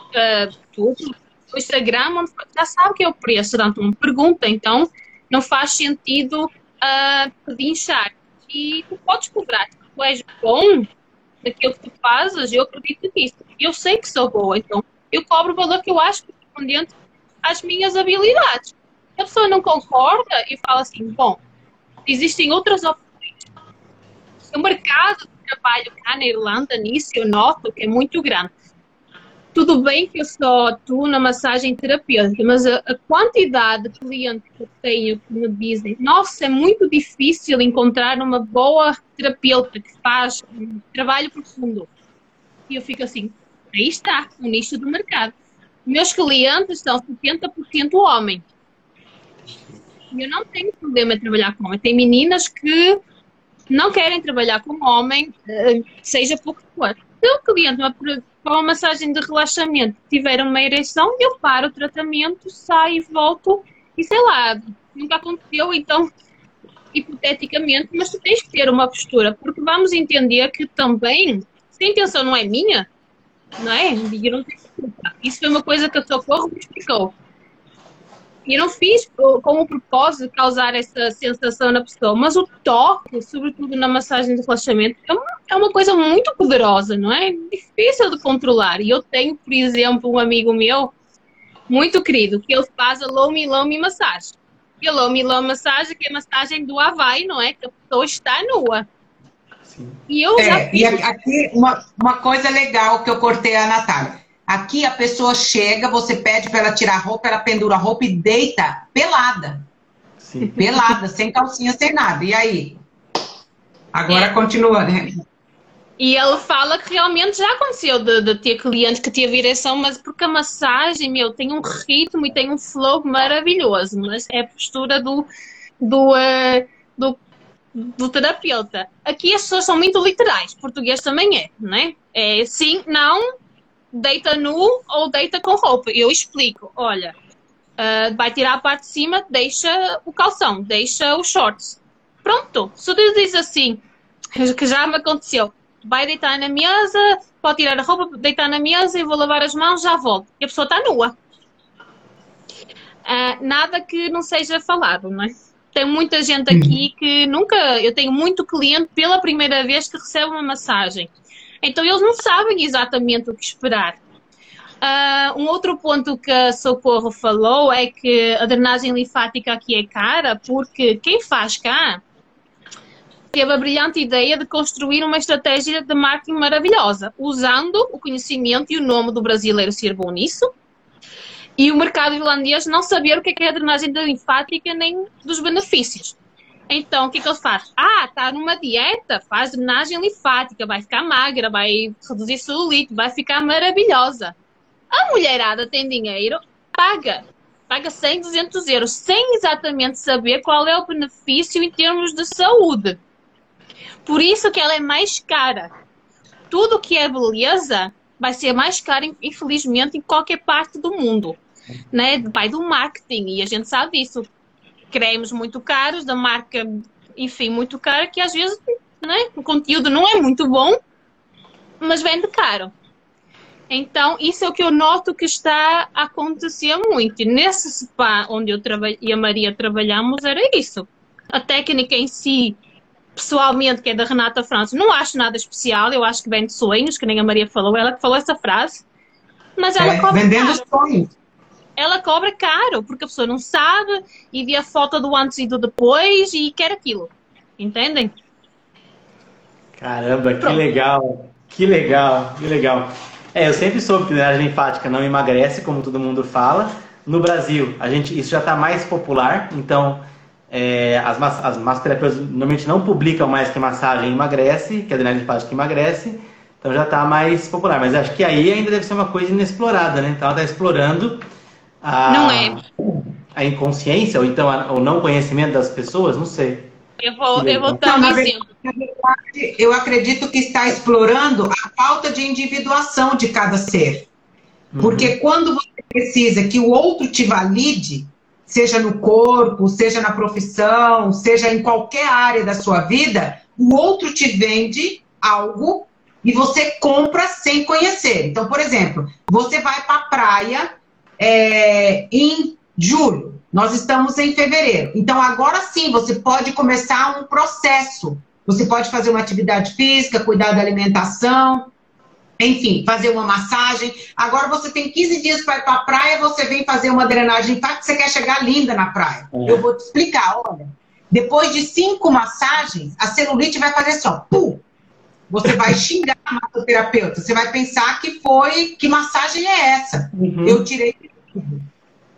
Speaker 2: uh, tudo, no Instagram, já sabe que é o preço. Portanto, uma pergunta, então, não faz sentido uh, pedinchar. E tu podes cobrar tu és bom naquilo que tu fazes, eu acredito nisso. Eu sei que sou boa, então eu cobro o valor que eu acho correspondente às minhas habilidades. A pessoa não concorda e fala assim, bom, existem outras opções. O mercado de trabalho cá na Irlanda, nisso, eu noto que é muito grande. tudo bem que eu só atuo na massagem terapêutica, mas a, a, quantidade de clientes que eu tenho que me dizem, nossa, é muito difícil encontrar uma boa terapeuta que faz um trabalho profundo. E eu fico assim, aí está, o nicho do mercado. Meus clientes são 70% homem. Eu não tenho problema em trabalhar com homem. Tem meninas que não querem trabalhar com homem, eh, seja pouco for. Se o cliente para uma massagem de relaxamento tiver uma ereção, eu paro o tratamento, saio volto, e sei lá, nunca aconteceu, então, hipoteticamente, mas tu tens que ter uma postura, porque vamos entender que também, se a intenção não é minha, não é? Eu não Isso foi uma coisa que a Socorro me explicou. E não fiz com o propósito de causar essa sensação na pessoa, mas o toque, sobretudo na massagem de relaxamento, é uma, é uma coisa muito poderosa, não é? Difícil de controlar. E eu tenho, por exemplo, um amigo meu, muito querido, que ele faz a Lomi Lomi massagem. E a Lomi Lomi massagem, que é a massagem do Havaí, não é? Que a pessoa está nua.
Speaker 3: Sim. E eu é. E aqui, uma, uma coisa legal que eu cortei a Natália. Aqui a pessoa chega, você pede para ela tirar a roupa, ela pendura a roupa e deita pelada. Sim. Pelada, sem calcinha, sem nada. E aí? Agora é. continua, né?
Speaker 2: E ele fala que realmente já aconteceu de, de ter cliente que tinha direção, mas porque a massagem, meu, tem um ritmo e tem um flow maravilhoso, mas é a postura do, do, uh, do, do terapeuta. Aqui as pessoas são muito literais, português também é, né? É sim, não, deita nu ou deita com roupa. Eu explico, olha, uh, vai tirar a parte de cima, deixa o calção, deixa os shorts. Pronto. Se tu diz assim, que já me aconteceu, vai deitar na mesa, pode tirar a roupa, deitar na mesa e vou lavar as mãos, já volto. E a pessoa está nua. Uh, nada que não seja falado, não é? Tem muita gente aqui que nunca. Eu tenho muito cliente pela primeira vez que recebe uma massagem. Então eles não sabem exatamente o que esperar. Uh, um outro ponto que a Socorro falou é que a drenagem linfática aqui é cara porque quem faz cá teve a brilhante ideia de construir uma estratégia de marketing maravilhosa, usando o conhecimento e o nome do brasileiro ser bom nisso, e o mercado irlandês não saber o que é, é a drenagem linfática nem dos benefícios. Então, o que, que ele faz? Ah, tá numa dieta, faz drenagem linfática, vai ficar magra, vai reduzir celulite, vai ficar maravilhosa. A mulherada tem dinheiro, paga. Paga 100, 200 euros, sem exatamente saber qual é o benefício em termos de saúde. Por isso que ela é mais cara. Tudo que é beleza vai ser mais caro, infelizmente, em qualquer parte do mundo. Né? Vai do marketing, e a gente sabe disso cremes muito caros, da marca, enfim, muito cara, que às vezes né, o conteúdo não é muito bom, mas vende caro. Então, isso é o que eu noto que está a acontecer muito. nesse spa onde eu e a Maria trabalhamos, era isso. A técnica em si, pessoalmente, que é da Renata França, não acho nada especial. Eu acho que vem de sonhos, que nem a Maria falou, ela que falou essa frase. Mas ela
Speaker 3: é, vendendo caro. sonhos
Speaker 2: ela cobra caro, porque a pessoa não sabe e vê a foto do antes e do depois e quer aquilo. Entendem?
Speaker 1: Caramba, Pronto. que legal! Que legal, que legal. É, eu sempre soube que drenagem linfática não emagrece, como todo mundo fala. No Brasil, a gente, isso já está mais popular, então é, as, as massoterapeutas normalmente não publicam mais que massagem emagrece, que a drenagem linfática emagrece, então já está mais popular. Mas acho que aí ainda deve ser uma coisa inexplorada, né? Então ela está explorando a,
Speaker 2: não é.
Speaker 1: a inconsciência, ou então a, o não conhecimento das pessoas, não sei.
Speaker 2: Eu vou, eu vou estar na
Speaker 3: verdade, eu acredito que está explorando a falta de individuação de cada ser. Uhum. Porque quando você precisa que o outro te valide, seja no corpo, seja na profissão, seja em qualquer área da sua vida, o outro te vende algo e você compra sem conhecer. Então, por exemplo, você vai para a praia é, em julho. Nós estamos em fevereiro. Então, agora sim, você pode começar um processo. Você pode fazer uma atividade física, cuidar da alimentação, enfim, fazer uma massagem. Agora você tem 15 dias para ir para a praia, você vem fazer uma drenagem tá? você quer chegar linda na praia. É. Eu vou te explicar, olha. Depois de cinco massagens, a celulite vai fazer só, pum, você vai xingar a massoterapeuta. Você vai pensar que foi, que massagem é essa? Uhum. Eu tirei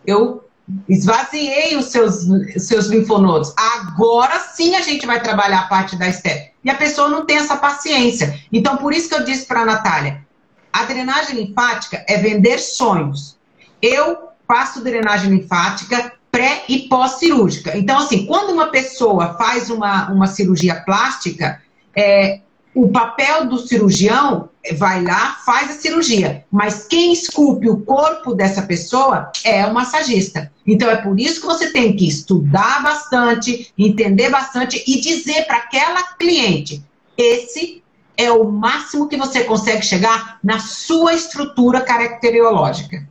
Speaker 3: eu esvaziei os seus, os seus linfonodos. Agora sim a gente vai trabalhar a parte da estética. E a pessoa não tem essa paciência. Então, por isso que eu disse para a Natália, a drenagem linfática é vender sonhos. Eu faço drenagem linfática pré e pós-cirúrgica. Então, assim, quando uma pessoa faz uma, uma cirurgia plástica, é, o papel do cirurgião vai lá, faz a cirurgia, mas quem esculpe o corpo dessa pessoa é o massagista. Então é por isso que você tem que estudar bastante, entender bastante e dizer para aquela cliente: esse é o máximo que você consegue chegar na sua estrutura caracteriológica.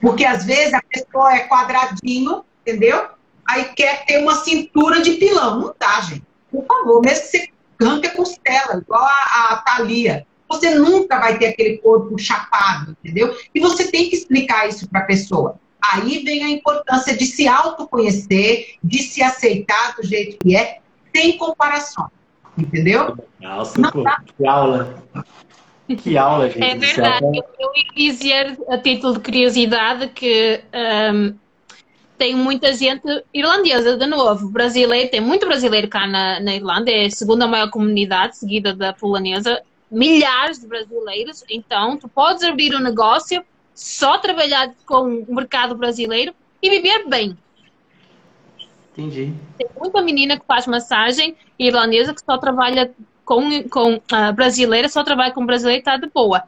Speaker 3: Porque às vezes a pessoa é quadradinho, entendeu? Aí quer ter uma cintura de pilão. Não dá, gente. Por favor, mesmo que você arranca a costela, igual a, a Thalia. Você nunca vai ter aquele corpo chapado, entendeu? E você tem que explicar isso para a pessoa. Aí vem a importância de se autoconhecer, de se aceitar do jeito que é, sem comparação. Entendeu?
Speaker 1: Nossa, Não dá. que aula. Que aula, gente.
Speaker 2: É verdade. Eu, eu ia dizer, a título de curiosidade, que um, tem muita gente irlandesa, de novo, brasileiro, tem muito brasileiro cá na, na Irlanda, é a segunda maior comunidade, seguida da polonesa, milhares de brasileiros, então tu podes abrir um negócio, só trabalhar com o mercado brasileiro e viver bem.
Speaker 1: Entendi.
Speaker 2: Tem muita menina que faz massagem irlandesa que só trabalha com, com uh, brasileira, só trabalha com brasileiro e está de boa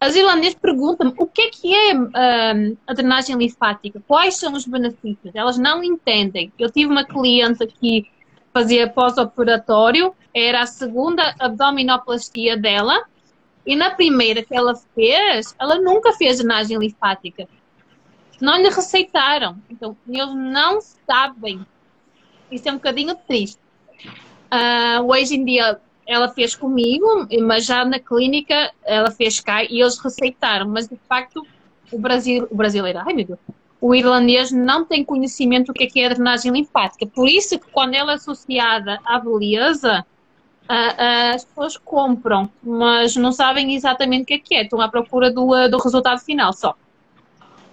Speaker 2: as irlandesas perguntam o que é que é um, a drenagem linfática, quais são os benefícios. Elas não entendem. Eu tive uma cliente que fazia pós-operatório, era a segunda abdominoplastia dela, e na primeira que ela fez, ela nunca fez drenagem linfática. Não lhe receitaram. Então, eles não sabem. Isso é um bocadinho triste. Uh, hoje em dia, ela fez comigo, mas já na clínica ela fez cá e eles receitaram, mas de facto o, Brasil, o brasileiro, ai meu Deus, o irlandês não tem conhecimento do que é, que é a drenagem linfática. Por isso que quando ela é associada à beleza, as pessoas compram, mas não sabem exatamente o que é que é. Estão à procura do, do resultado final só.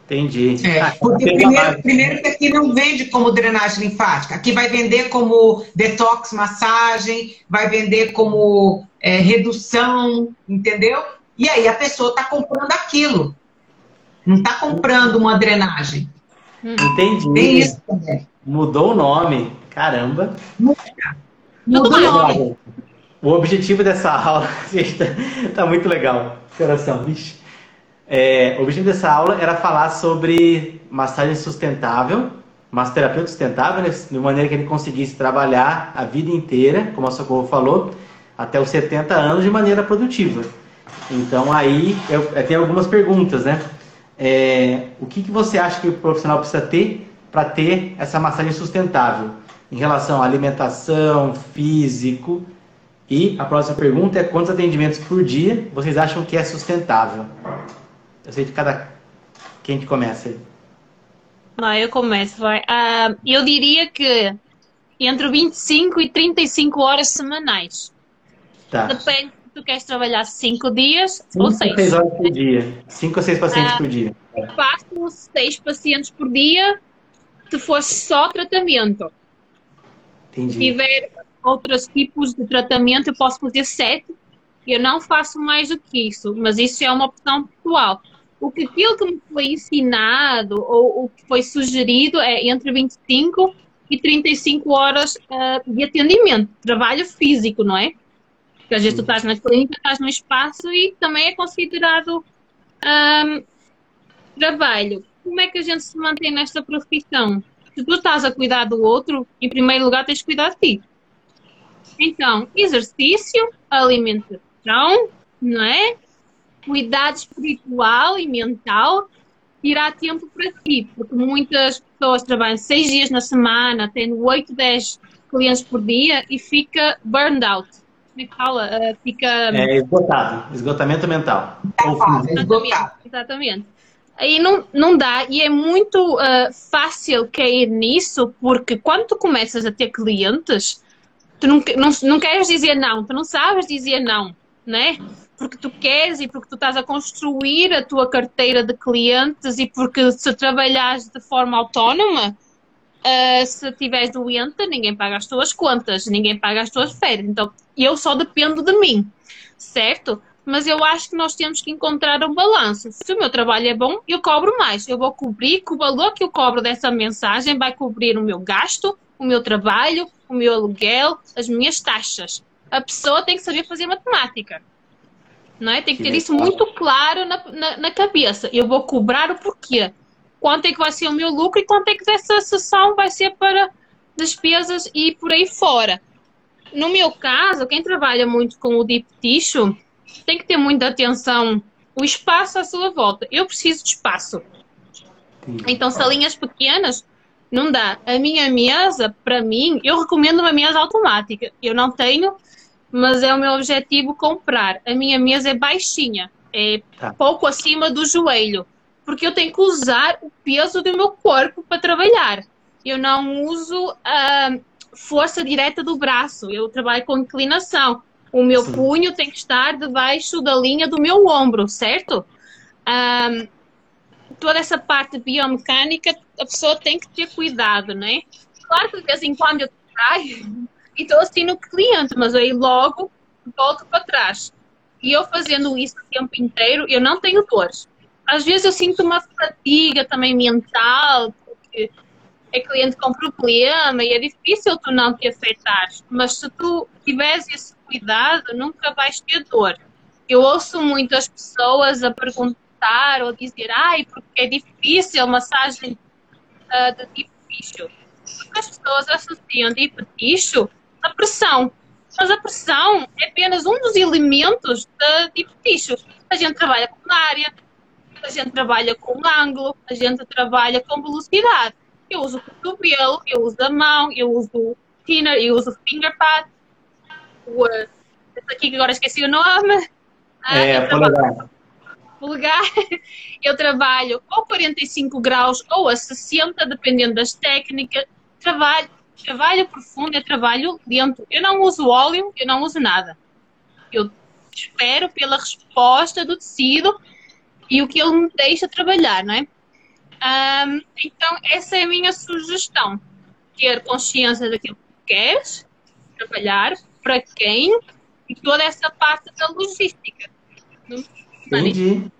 Speaker 1: Entendi.
Speaker 3: É, ah, porque primeiro, primeiro que aqui não vende como drenagem linfática. Aqui vai vender como detox massagem, vai vender como é, redução, entendeu? E aí a pessoa está comprando aquilo. Não está comprando uma drenagem.
Speaker 1: Entendi. Tem isso também. Mudou o nome. Caramba. Mudou,
Speaker 3: Mudou o nome.
Speaker 1: O objetivo dessa aula está tá muito legal. Coração, vixe. É, o objetivo dessa aula era falar sobre massagem sustentável, massoterapia sustentável, né, de maneira que ele conseguisse trabalhar a vida inteira, como a Socorro falou, até os 70 anos de maneira produtiva. Então aí eu, eu tenho algumas perguntas, né? É, o que, que você acha que o profissional precisa ter para ter essa massagem sustentável em relação à alimentação, físico? E a próxima pergunta é quantos atendimentos por dia vocês acham que é sustentável? Eu sei de cada. Quem que começa aí?
Speaker 2: Não, eu começo, vai. Uh, eu diria que entre 25 e 35 horas semanais.
Speaker 1: Tá.
Speaker 2: Depende se tu queres trabalhar 5 dias ou 6.
Speaker 1: 6 horas por dia. 5 ou 6 pacientes uh, por dia.
Speaker 2: Faço 6 pacientes por dia se for só tratamento.
Speaker 1: Entendi.
Speaker 2: Se tiver outros tipos de tratamento, eu posso fazer 7. Eu não faço mais do que isso, mas isso é uma opção pessoal o que aquilo que me foi ensinado ou o que foi sugerido é entre 25 e 35 horas uh, de atendimento, trabalho físico, não é? Porque às vezes tu estás na clínica, estás no espaço e também é considerado um, trabalho. Como é que a gente se mantém nesta profissão? Se tu estás a cuidar do outro, em primeiro lugar tens que cuidar de ti. Então, exercício, alimentação, não é? Cuidado espiritual e mental, tirar tempo para ti, porque muitas pessoas trabalham seis dias na semana, tendo oito, dez clientes por dia e fica burned out. Como é que fala? Uh, fica.
Speaker 1: É esgotado, esgotamento mental.
Speaker 2: Exatamente. Exatamente. Aí não, não dá, e é muito uh, fácil cair nisso, porque quando tu começas a ter clientes, tu não, não, não queres dizer não, tu não sabes dizer não. né? Porque tu queres e porque tu estás a construir a tua carteira de clientes e porque se trabalhares de forma autónoma, uh, se estiveres doente, ninguém paga as tuas contas, ninguém paga as tuas férias. Então, eu só dependo de mim, certo? Mas eu acho que nós temos que encontrar um balanço. Se o meu trabalho é bom, eu cobro mais. Eu vou cobrir que o valor que eu cobro dessa mensagem vai cobrir o meu gasto, o meu trabalho, o meu aluguel, as minhas taxas. A pessoa tem que saber fazer matemática. Não é? Tem que ter isso muito claro na, na, na cabeça. Eu vou cobrar o porquê quanto é que vai ser o meu lucro e quanto é que essa sessão vai ser para despesas e por aí fora. No meu caso, quem trabalha muito com o deep tissue tem que ter muita atenção o espaço à sua volta. Eu preciso de espaço. Então, salinhas pequenas não dá. A minha mesa, para mim, eu recomendo uma mesa automática. Eu não tenho, mas é o meu objetivo comprar. A minha mesa é baixinha, é tá. pouco acima do joelho porque eu tenho que usar o peso do meu corpo para trabalhar. Eu não uso a força direta do braço, eu trabalho com inclinação. O meu Sim. punho tem que estar debaixo da linha do meu ombro, certo? Um, toda essa parte biomecânica, a pessoa tem que ter cuidado, né? Claro que de vez em quando eu traio e estou assim no cliente, mas aí logo volto para trás. E eu fazendo isso o tempo inteiro, eu não tenho dores às vezes eu sinto uma fadiga também mental, porque é cliente com problema e é difícil tu não te afetar. Mas se tu tiveres esse cuidado, nunca vais ter dor. Eu ouço muitas pessoas a perguntar ou dizer, ai, porque é difícil massagem uh, de tipo tissue. Porque as pessoas associam tipo tissue à pressão. Mas a pressão é apenas um dos elementos de tipo. A gente trabalha com área, a gente trabalha com ângulo, a gente trabalha com velocidade. Eu uso o cotovelo, eu uso a mão, eu uso o thinner, eu uso o finger pad. O, esse aqui que agora esqueci o nome.
Speaker 1: Ah, é, polegar.
Speaker 2: Polegar. Eu trabalho ou 45 graus ou a 60, dependendo das técnicas. Trabalho, trabalho profundo, é trabalho lento. Eu não uso óleo, eu não uso nada. Eu espero pela resposta do tecido e o que ele me deixa trabalhar, não é? Um, então, essa é a minha sugestão. Ter consciência daquilo que queres, trabalhar, para quem, e toda essa parte da logística.
Speaker 1: Entendi.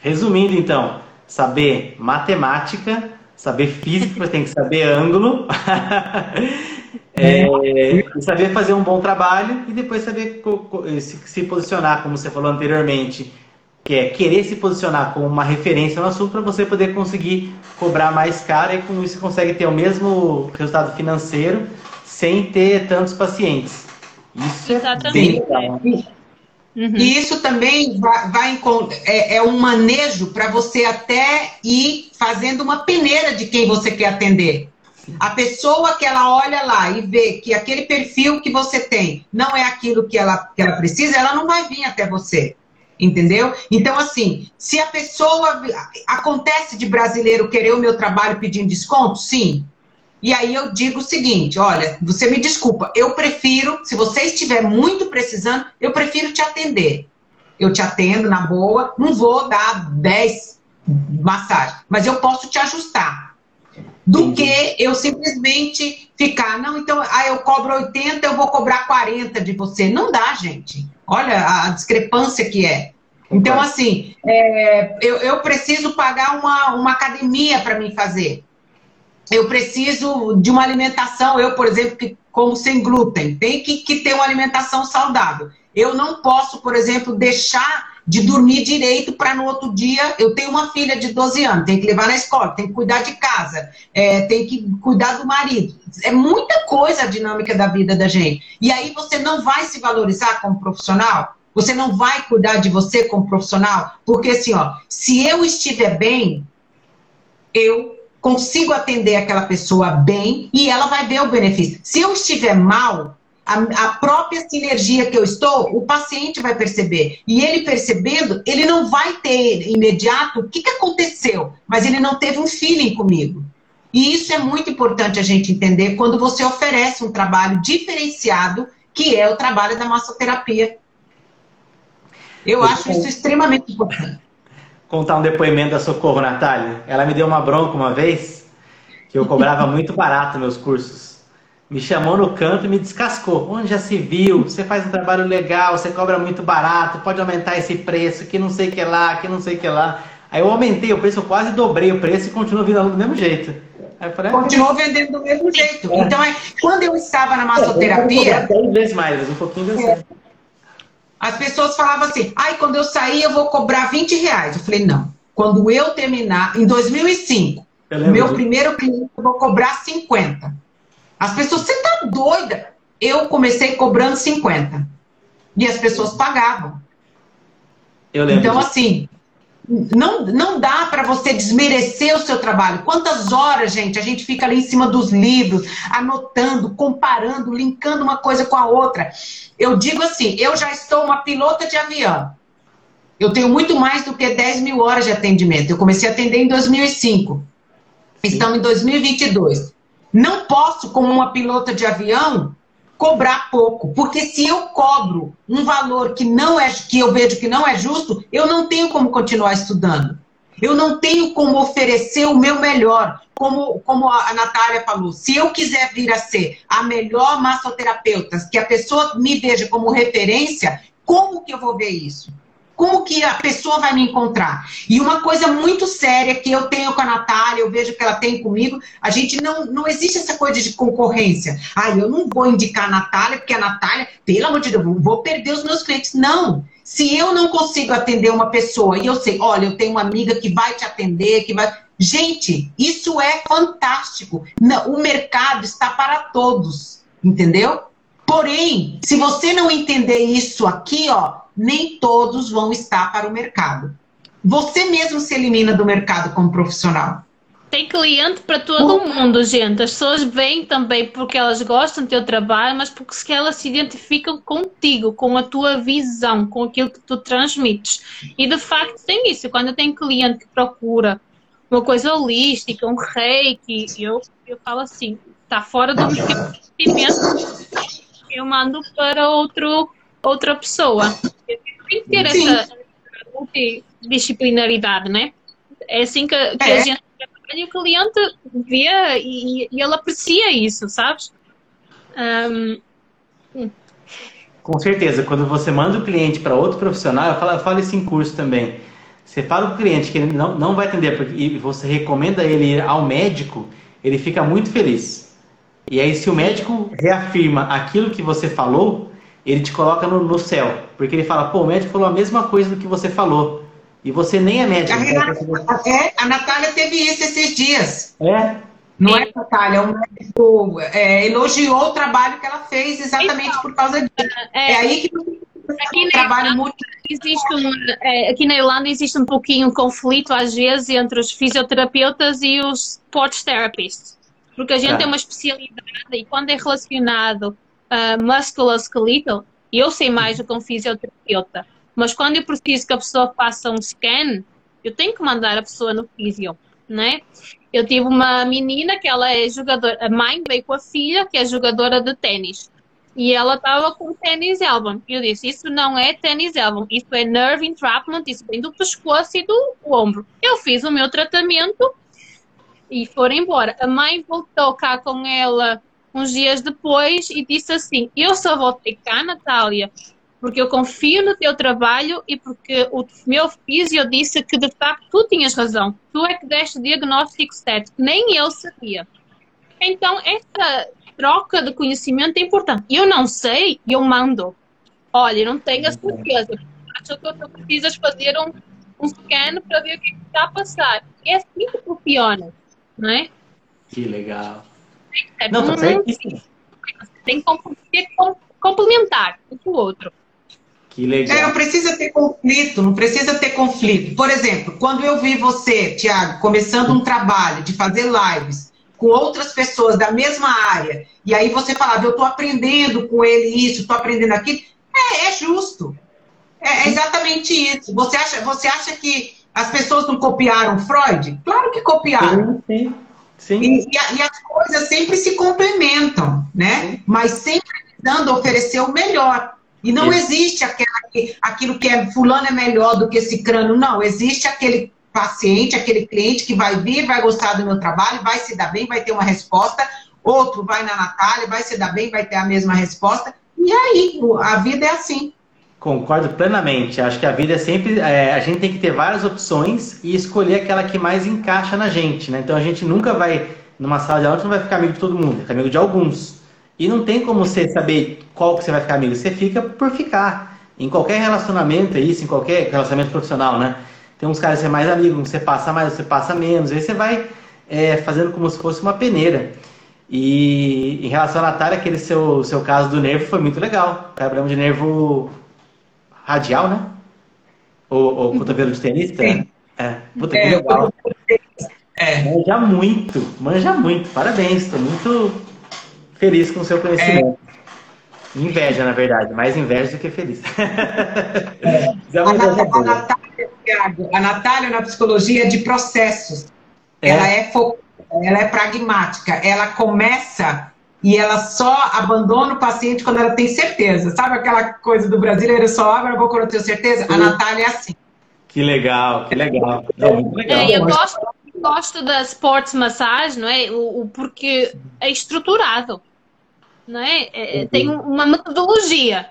Speaker 1: Resumindo, então, saber matemática, saber física, você tem que saber ângulo, é, saber fazer um bom trabalho e depois saber se posicionar, como você falou anteriormente, que é querer se posicionar como uma referência no assunto para você poder conseguir cobrar mais caro e com isso consegue ter o mesmo resultado financeiro sem ter tantos pacientes.
Speaker 3: Isso é Exatamente. é bem Uhum. E isso também vai, vai é, é, um manejo para você até ir fazendo uma peneira de quem você quer atender. A pessoa que ela olha lá e vê que aquele perfil que você tem não é aquilo que ela, que ela precisa, ela não vai vir até você. Entendeu? Então, assim, se a pessoa. Acontece de brasileiro querer o meu trabalho pedindo desconto? Sim. E aí eu digo o seguinte: olha, você me desculpa, eu prefiro, se você estiver muito precisando, eu prefiro te atender. Eu te atendo na boa, não vou dar 10 massagens, mas eu posso te ajustar. Do que eu simplesmente ficar, não, então, ah, eu cobro 80, eu vou cobrar 40 de você. Não dá, gente. Olha a discrepância que é. Então, assim, é, eu, eu preciso pagar uma, uma academia para mim fazer. Eu preciso de uma alimentação. Eu, por exemplo, que como sem glúten, tem que, que ter uma alimentação saudável. Eu não posso, por exemplo, deixar de dormir direito para no outro dia. Eu tenho uma filha de 12 anos, tem que levar na escola, tem que cuidar de casa, é, tem que cuidar do marido. É muita coisa a dinâmica da vida da gente. E aí você não vai se valorizar como profissional? Você não vai cuidar de você como profissional? Porque assim, ó, se eu estiver bem, eu consigo atender aquela pessoa bem e ela vai ver o benefício. Se eu estiver mal, a, a, própria sinergia que eu estou, o paciente vai perceber. E ele percebendo, ele não vai ter imediato o que, que aconteceu, mas ele não teve um feeling comigo. E isso é muito importante a gente entender quando você oferece um trabalho diferenciado, que é o trabalho da massoterapia. Eu acho isso extremamente importante.
Speaker 1: Contar um depoimento da Socorro Natália. Ela me deu uma bronca uma vez que eu cobrava muito barato meus cursos. Me chamou no canto e me descascou. Onde já se viu? Você faz um trabalho legal, você cobra muito barato, pode aumentar esse preço, que não sei que lá, que não sei que lá. Aí eu aumentei o preço, eu quase dobrei o preço e continuo vindo do mesmo jeito.
Speaker 3: Falei, ah, Continuou vendendo do mesmo jeito. É. Então, é, quando eu estava na massoterapia.
Speaker 1: É, dez vezes mais, um pouquinho deu certo.
Speaker 3: As pessoas falavam assim, ai, quando eu sair eu vou cobrar 20 reais. Eu falei, não. Quando eu terminar, em 2005, meu primeiro cliente eu vou cobrar 50. As pessoas, você tá doida? Eu comecei cobrando 50. E as pessoas pagavam. então, disso. assim, não, não dá para você desmerecer o seu trabalho. Quantas horas, gente, a gente fica ali em cima dos livros, anotando, comparando, linkando uma coisa com a outra. Eu digo assim, eu já estou uma pilota de avião. Eu tenho muito mais do que 10 mil horas de atendimento. Eu comecei a atender em 2005. Estamos em 2022. Não posso, como uma pilota de avião, cobrar pouco, porque se eu cobro um valor que não é que eu vejo que não é justo, eu não tenho como continuar estudando. Eu não tenho como oferecer o meu melhor, como, como a Natália falou. Se eu quiser vir a ser a melhor massoterapeuta, que a pessoa me veja como referência, como que eu vou ver isso? Como que a pessoa vai me encontrar? E uma coisa muito séria que eu tenho com a Natália, eu vejo que ela tem comigo, a gente não, não existe essa coisa de concorrência. Ah, eu não vou indicar a Natália, porque a Natália, pelo amor de Deus, vou perder os meus clientes. Não. Se eu não consigo atender uma pessoa e eu sei, olha, eu tenho uma amiga que vai te atender, que vai. Gente, isso é fantástico. O mercado está para todos, entendeu? Porém, se você não entender isso aqui, ó, nem todos vão estar para o mercado. Você mesmo se elimina do mercado como profissional.
Speaker 2: Tem cliente para todo o mundo, gente. As pessoas vêm também porque elas gostam do teu trabalho, mas porque elas se identificam contigo, com a tua visão, com aquilo que tu transmites. E de facto tem isso. Quando eu tenho cliente que procura uma coisa holística, um reiki, eu, eu falo assim, está fora do meu investimento, eu mando para outro outra pessoa. Tem que ter Sim. essa multidisciplinaridade, né? É assim que, que é. a gente trabalha e o cliente vê e, e ele aprecia isso, sabes? Um...
Speaker 1: Com certeza, quando você manda o cliente para outro profissional, eu falo, eu falo isso em curso também. Você fala para o cliente que ele não, não vai atender porque, e você recomenda ele ir ao médico, ele fica muito feliz. E aí, se o médico reafirma aquilo que você falou, ele te coloca no, no, céu. Porque ele fala, pô, o médico falou a mesma coisa do que você falou. E você nem é médico. A,
Speaker 3: Renata, é, a Natália teve isso esses dias.
Speaker 1: É?
Speaker 3: Não é, Natália? O médico é, elogiou o trabalho que ela fez exatamente então, por causa disso. É, é aí que
Speaker 2: aqui trabalho Irlanda, muito. Existe um, é, aqui na Irlanda existe um pouquinho um conflito, às vezes, entre os fisioterapeutas e os sports therapists. Porque a gente tem uma especialidade e quando é relacionado uh, musculoskeletal, eu sei mais do que um fisioterapeuta. Mas quando eu preciso que a pessoa faça um scan, eu tenho que mandar a pessoa no fisio, né? Eu tive uma menina que ela é jogadora, a mãe veio com a filha, que é jogadora de tênis. E ela estava com tênis elbow. Eu disse, isso não é tênis elbow, isso é nerve entrapment, isso vem do pescoço e do ombro. Eu fiz o meu tratamento e foram embora. A mãe voltou cá com ela uns dias depois e disse assim: Eu só voltei cá, Natália, porque eu confio no teu trabalho e porque o meu físio disse que de facto tu tinhas razão. Tu é que deste o diagnóstico certo, nem eu sabia. Então, essa troca de conhecimento é importante. Eu não sei, eu mando. Olha, não tenho a certeza. Acho que tu precisas fazer um, um scan para ver o que está a passar. É assim que funciona, não é?
Speaker 1: Que legal.
Speaker 2: É não, tá certíssimo. Tem que complementar um com o outro.
Speaker 1: Que legal.
Speaker 3: É, não precisa ter conflito, não precisa ter conflito. Por exemplo, quando eu vi você, Tiago, começando um trabalho de fazer lives com outras pessoas da mesma área, e aí você falava, eu estou aprendendo com ele isso, estou aprendendo aquilo, é, é justo. É, é, exatamente isso. Você acha, você acha que as pessoas não copiaram Freud? Claro que copiaram. Sim, sim. Sim. E, e, e, as coisas sempre se complementam, né? Sim. Mas sempre tentando oferecer o melhor. E não Isso. existe aquela, aquilo que é fulano é melhor do que esse crânio. Não, existe aquele paciente, aquele cliente que vai vir, vai gostar do meu trabalho, vai se dar bem, vai ter uma resposta. Outro vai na Natália, vai se dar bem, vai ter a mesma resposta. E aí, a vida é assim.
Speaker 1: Concordo plenamente. Acho que a vida é sempre. É, a gente tem que ter várias opções e escolher aquela que mais encaixa na gente, né? Então a gente nunca vai, numa sala de aula, não vai ficar amigo de todo mundo, fica amigo de alguns. E não tem como você saber qual que você vai ficar amigo. Você fica por ficar. Em qualquer relacionamento, é isso, em qualquer relacionamento profissional, né? Tem uns caras que você é mais amigo, você passa mais, você passa menos. Aí você vai é, fazendo como se fosse uma peneira. E em relação à Natália, aquele seu, seu caso do nervo foi muito legal. Problema de nervo radial, né? O, o cotovelo de tenista? Sim. É, puta, que é, legal. É. Manja muito, manja muito. Parabéns, estou muito feliz com o seu conhecimento. É. Inveja, na verdade, mais inveja do que feliz.
Speaker 3: É. a, Natália, a, Natália, a Natália, na psicologia de processos, é. ela é ela é pragmática, ela começa e ela só abandona o paciente quando ela tem certeza. Sabe aquela coisa do brasileiro só abre a boca quando eu tenho certeza? Sim. A Natália é assim.
Speaker 1: Que legal, que legal. Não,
Speaker 2: legal. É, eu gosto, gosto da sports massage, não é? O, o porque é estruturado, não é? é tem uma metodologia.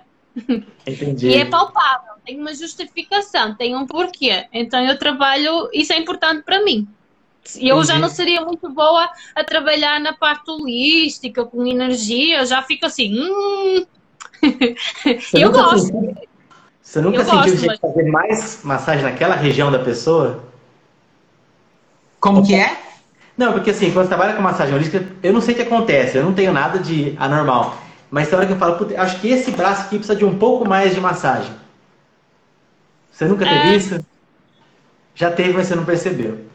Speaker 2: Entendi. E é palpável, tem uma justificação, tem um porquê. Então eu trabalho, isso é importante para mim. Eu já não seria muito boa a trabalhar na parte holística, com energia, eu já fico assim. Hum. eu gosto. Sentiu,
Speaker 1: você nunca eu sentiu de mas... fazer mais massagem naquela região da pessoa?
Speaker 3: Como que é?
Speaker 1: Não, porque assim, quando você trabalha com massagem holística, eu não sei o que acontece, eu não tenho nada de anormal. Mas tem hora que eu falo, acho que esse braço aqui precisa de um pouco mais de massagem. Você nunca teve é... isso? Já teve, mas você não percebeu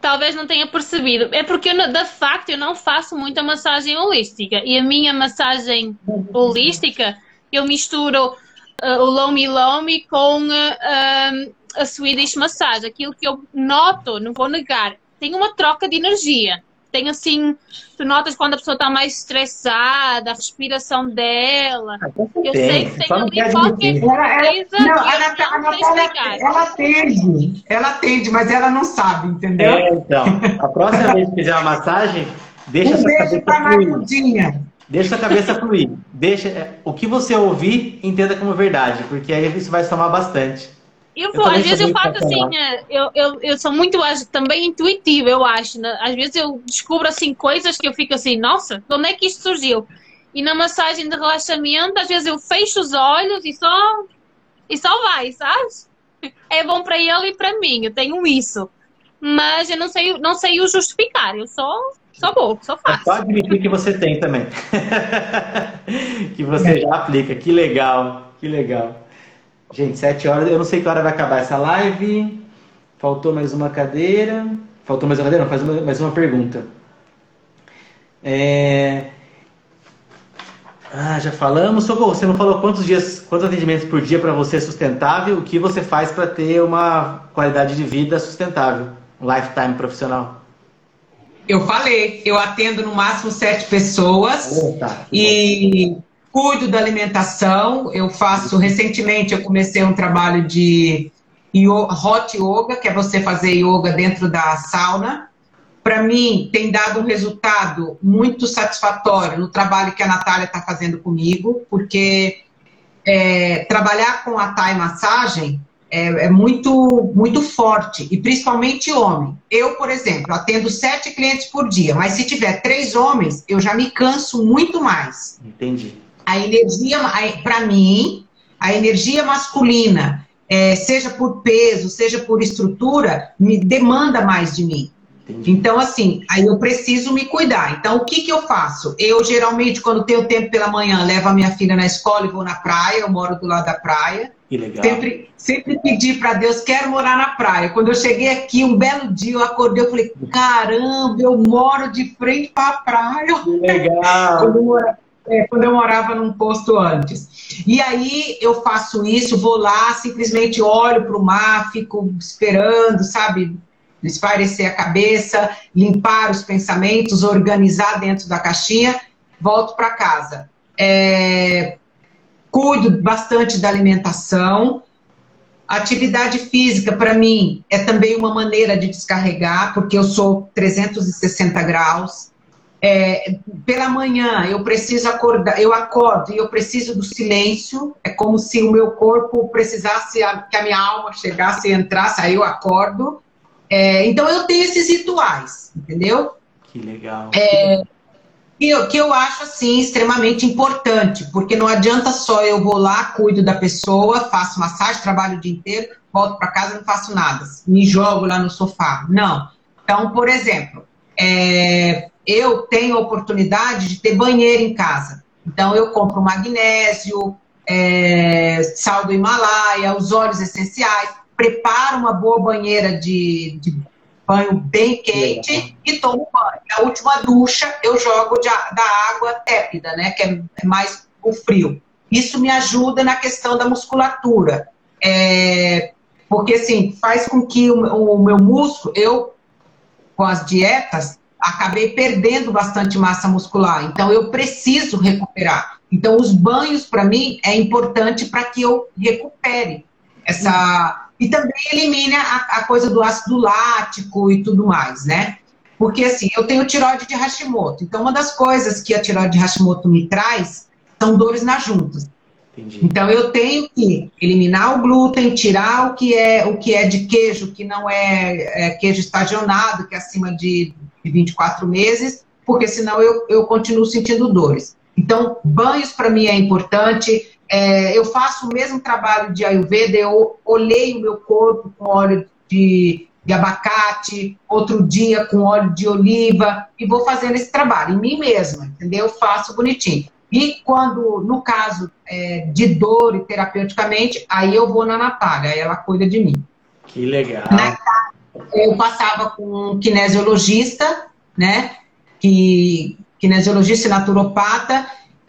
Speaker 2: talvez não tenha percebido. É porque, eu, de facto, eu não faço muita massagem holística. E a minha massagem holística, eu misturo uh, o Lomi Lomi com uh, a Swedish Massage. Aquilo que eu noto, não vou negar, tem uma troca de energia tem assim, tu notas quando a pessoa está mais estressada, a respiração dela. Ah, eu sei que tem ali qualquer coisa. Não, a,
Speaker 3: Natália, ela atende, ela atende, mas ela não sabe, entendeu?
Speaker 1: É, então, a próxima vez que fizer uma massagem, deixa um
Speaker 3: beijo para Marudinha.
Speaker 1: Deixa a cabeça fluir. Deixa, é, o que você ouvir, entenda como verdade, porque aí isso vai somar bastante.
Speaker 2: Eu, eu às vezes eu faço assim, né? eu, eu, eu sou muito também intuitiva, eu acho. Né? Às vezes eu descubro assim coisas que eu fico assim, nossa, de onde é que isto surgiu? E na massagem de relaxamento, às vezes eu fecho os olhos e só e só vai, sabe? É bom para ele e para mim, eu tenho isso. Mas eu não sei, não sei o justificar, eu só só vou, só faço.
Speaker 1: Pode admitir que você tem também. que você já aplica, que legal, que legal. Gente, sete horas. Eu não sei que hora vai acabar essa live. Faltou mais uma cadeira. Faltou mais uma cadeira? Não, faz uma, mais uma pergunta. É... Ah, já falamos. Socorro, você não falou quantos dias, quantos atendimentos por dia para você é sustentável? O que você faz para ter uma qualidade de vida sustentável? Um lifetime profissional?
Speaker 3: Eu falei, eu atendo no máximo sete pessoas. Oh, tá. E cuido da alimentação. Eu faço, recentemente, eu comecei um trabalho de hot yoga, que é você fazer yoga dentro da sauna. Para mim, tem dado um resultado muito satisfatório no trabalho que a Natália está fazendo comigo, porque é, trabalhar com a Thai massagem é, é, muito, muito forte, e principalmente homem. Eu, por exemplo, atendo sete clientes por dia, mas se tiver três homens, eu já me canso muito mais.
Speaker 1: Entendi
Speaker 3: a energia, para mim, a energia masculina, é, seja por peso, seja por estrutura, me demanda mais de mim. Entendi. Então, assim, aí eu preciso me cuidar. Então, o que, que eu faço? Eu, geralmente, quando tenho tempo pela manhã, levo a minha filha na escola e vou na praia. Eu moro do lado da praia.
Speaker 1: Que legal.
Speaker 3: Sempre, sempre pedi para Deus, quero morar na praia. Quando eu cheguei aqui, um belo dia, eu acordei, eu falei, caramba, eu moro de frente para a praia.
Speaker 1: Que legal.
Speaker 3: quando, eu é, quando eu morava num posto antes. E aí eu faço isso, vou lá, simplesmente olho para o mar, fico esperando, sabe? Espairecer a cabeça, limpar os pensamentos, organizar dentro da caixinha, volto para casa. É... cuido bastante da alimentação. Atividade física, para mim, é também uma maneira de descarregar, porque eu sou 360 graus. É, pela manhã, eu preciso acordar, eu acordo e eu preciso do silêncio. É como se o meu corpo precisasse que a minha alma chegasse e entrasse, aí eu acordo. É, então, eu tenho esses rituais, entendeu?
Speaker 1: Que legal.
Speaker 3: É, que eu, que eu acho assim extremamente importante, porque não adianta só eu vou lá, cuido da pessoa, faço massagem, trabalho o dia inteiro, volto para casa não faço nada, me jogo lá no sofá. Não. Então, por exemplo, é, eu tenho a oportunidade de ter banheiro em casa. Então, eu compro magnésio, é, sal do Himalaia, os óleos essenciais, preparo uma boa banheira de, de banho bem quente e tomo banho. A última ducha eu jogo de, da água tépida, né? Que é mais o frio. Isso me ajuda na questão da musculatura. É, porque assim, faz com que o, o meu músculo, eu, com as dietas, acabei perdendo bastante massa muscular. Então eu preciso recuperar. Então os banhos para mim é importante para que eu recupere essa e também elimina a, a, coisa do ácido lático e tudo mais, né? Porque assim, eu tenho tiroide de Hashimoto. Então, uma das coisas que a tiroide de Hashimoto me traz são dores nas juntas. Entendi. Então, eu tenho que eliminar o glúten, tirar o que é o que é de queijo, que não é, é queijo estacionado, que é acima de, de 24 meses, porque senão eu, eu continuo sentindo dores. Então, banhos para mim é importante, é, eu faço o mesmo trabalho de Ayurveda, eu olhei o meu corpo com óleo de, de abacate, outro dia com óleo de oliva, e vou fazendo esse trabalho em mim mesma, entendeu? Eu faço bonitinho. E quando, no caso é, de dor e terapeuticamente, aí eu vou na Natália, aí ela cuida de mim.
Speaker 1: Que legal.
Speaker 3: Eu passava com um kinesiologista, né? Que, kinesiologista e naturopata,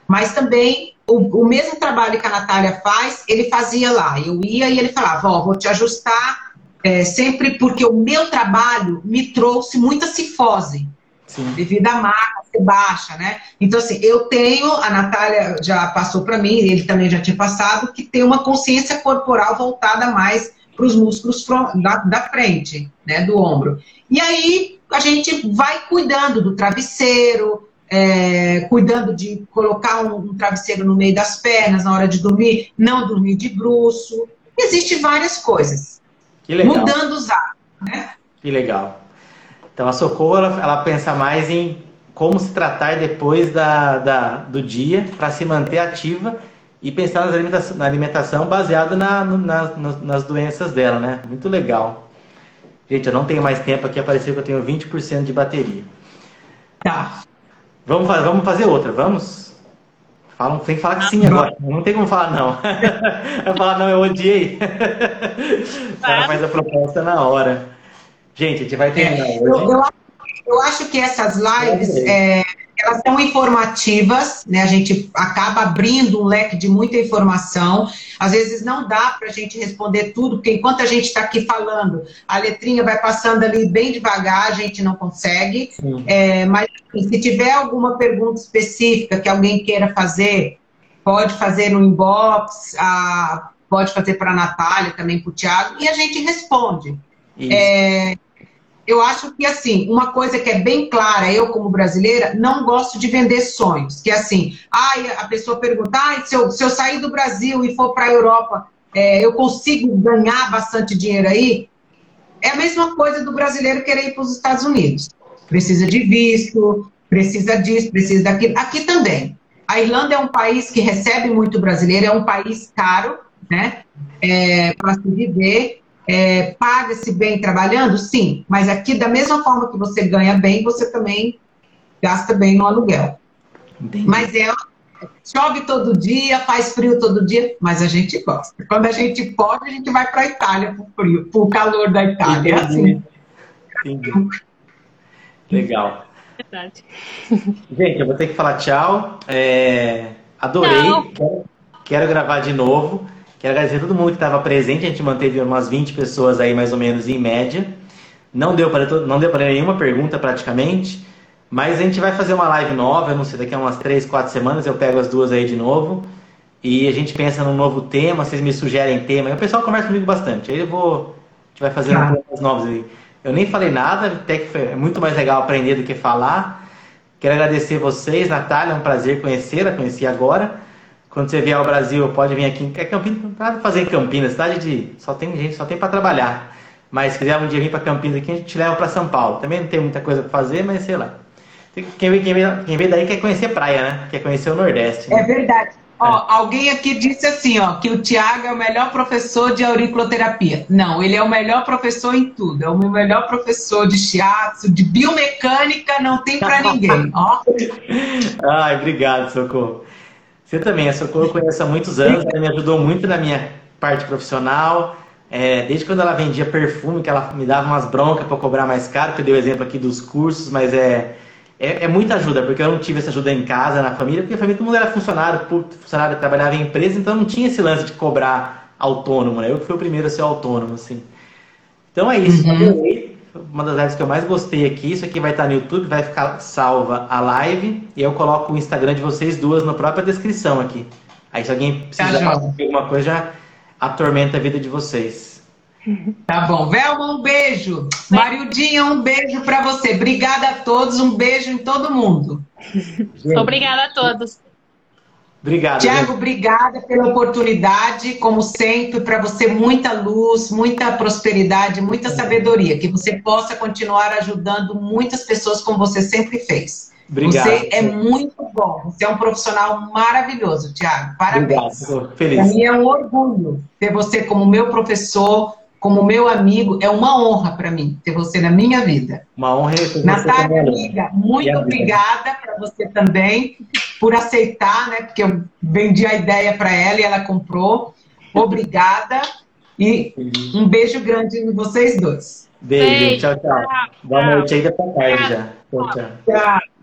Speaker 3: mas também o, o, mesmo trabalho que a Natália faz, ele fazia lá. Eu ia e ele falava, ó, vou te ajustar, é, sempre porque o meu trabalho me trouxe muita cifose, Sim. devido à marca ser baixa, né? Então, assim, eu tenho, a Natália já passou para mim, ele também já tinha passado, que tem uma consciência corporal voltada mais para os músculos da, da frente, né, do ombro. E aí, a gente vai cuidando do travesseiro, é, cuidando de colocar um, um, travesseiro no meio das pernas na hora de dormir, não dormir de bruxo. Existem várias coisas. Mudando os hábitos, né?
Speaker 1: Que legal. Então a Socorro ela, ela pensa mais em como se tratar depois da, da do dia para se manter ativa e pensar alimentação, na alimentação baseada na, na, nas doenças dela, né? Muito legal. Gente, eu não tenho mais tempo aqui, apareceu que eu tenho 20% de bateria.
Speaker 3: Tá.
Speaker 1: Vamos, vamos fazer outra, vamos? Falam, tem que falar que sim agora. Não tem como falar não. Vai falar não, eu odiei. Ela faz a proposta na hora. Gente, a gente vai terminar é, hoje.
Speaker 3: Eu, eu, eu, acho que essas lives, é, elas são informativas, né? A gente acaba abrindo um leque de muita informação. Às vezes não dá para a gente responder tudo, porque enquanto a gente está aqui falando, a letrinha vai passando ali bem devagar, a gente não consegue. É, mas assim, se tiver alguma pergunta específica que alguém queira fazer, pode fazer no inbox, a, pode fazer para a Natália, também para o Tiago, e a gente responde. É, eu acho que, assim, uma coisa que é bem clara, eu como brasileira, não gosto de vender sonhos. Que é assim, ai, a pessoa pergunta, ai, se eu, se eu sair do Brasil e for para a Europa, é, eu consigo ganhar bastante dinheiro aí? É a mesma coisa do brasileiro querer ir para os Estados Unidos. Precisa de visto, precisa disso, precisa daquilo. Aqui também. A Irlanda é um país que recebe muito brasileiro, é um país caro, né? É, para se viver é, paga-se bem trabalhando? Sim, mas aqui, da mesma forma que você ganha bem, você também gasta bem no aluguel. Entendi. Mas é, chove todo dia, faz frio todo dia, mas a gente gosta. Quando a gente pode, a gente vai para a Itália para o frio, para o calor da Itália. É assim. Entendi.
Speaker 1: Legal. Verdade. Gente, eu vou ter que falar tchau. É, adorei. Quero, quero gravar de novo. Quero agradecer a todo mundo que estava presente. A gente manteve umas 20 pessoas aí, mais ou menos, em média. Não deu para não deu para nenhuma pergunta praticamente. Mas a gente vai fazer uma live nova, eu não sei, daqui a umas 3, 4 semanas eu pego as duas aí de novo. e a gente pensa num novo tema, vocês me sugerem tema, e o pessoal conversa comigo bastante. Aí eu vou. A gente vai fazendo ah. coisas novas aí. Eu nem falei nada, até que foi, é muito mais legal aprender do que falar. Quero agradecer vocês, Natália, é um prazer conhecê-la, conheci agora. Quando você vier ao Brasil, pode vir aqui. É Campinas, não para fazer em Campinas, cidade de. Só tem gente, só tem para trabalhar. Mas se quiser um dia vir para Campinas aqui, a gente te leva para São Paulo. Também não tem muita coisa para fazer, mas sei lá. Quem vem, quem, vem, quem vem daí quer conhecer praia, né? Quer conhecer o Nordeste.
Speaker 3: Né? É verdade. Ó, é. alguém aqui disse assim, ó, que o Tiago é o melhor professor de auriculoterapia. Não, ele é o melhor professor em tudo. É o melhor professor de shiatsu, de biomecânica, não tem para ninguém, ó.
Speaker 1: Ai, obrigado, Socorro. Você também, a Socorro eu conheço há muitos anos, ela me ajudou muito na minha parte profissional. É, desde quando ela vendia perfume, que ela me dava umas broncas para cobrar mais caro, que eu dei o exemplo aqui dos cursos, mas é, é, é, muita ajuda, porque eu não tive essa ajuda em casa, na família, porque a família todo mundo era funcionário, funcionário trabalhava em empresa, então não tinha esse lance de cobrar autônomo, né? Eu que fui o primeiro a ser autônomo, assim. Então é isso, uhum. Uma das lives que eu mais gostei aqui, isso aqui vai estar no YouTube, vai ficar salva a live, e eu coloco o Instagram de vocês duas na própria descrição aqui. Aí se alguém precisar tá alguma coisa, já atormenta a vida de vocês.
Speaker 3: Tá bom. Velma, um beijo. Mariudinha, um beijo para você. Obrigada a todos, um beijo em todo mundo.
Speaker 2: Obrigada a todos.
Speaker 1: Obrigado.
Speaker 3: Tiago, obrigada pela oportunidade, como sempre, para você muita luz, muita prosperidade, muita sabedoria, que você possa continuar ajudando muitas pessoas como você sempre fez. Obrigado. Você é muito bom, você é um profissional maravilhoso, Tiago. Parabéns. Obrigado, feliz. Para mim é um orgulho ter você como meu professor, como meu amigo, é uma honra para mim ter você na minha vida.
Speaker 1: Uma honra
Speaker 3: Natália, amiga, muito obrigada para você também por aceitar, né? Porque eu vendi a ideia para ela e ela comprou. Obrigada e um beijo grande em vocês dois.
Speaker 1: Beijo, beijo. tchau, tchau. Boa noite ainda para tarde já. Tchau, tchau. tchau.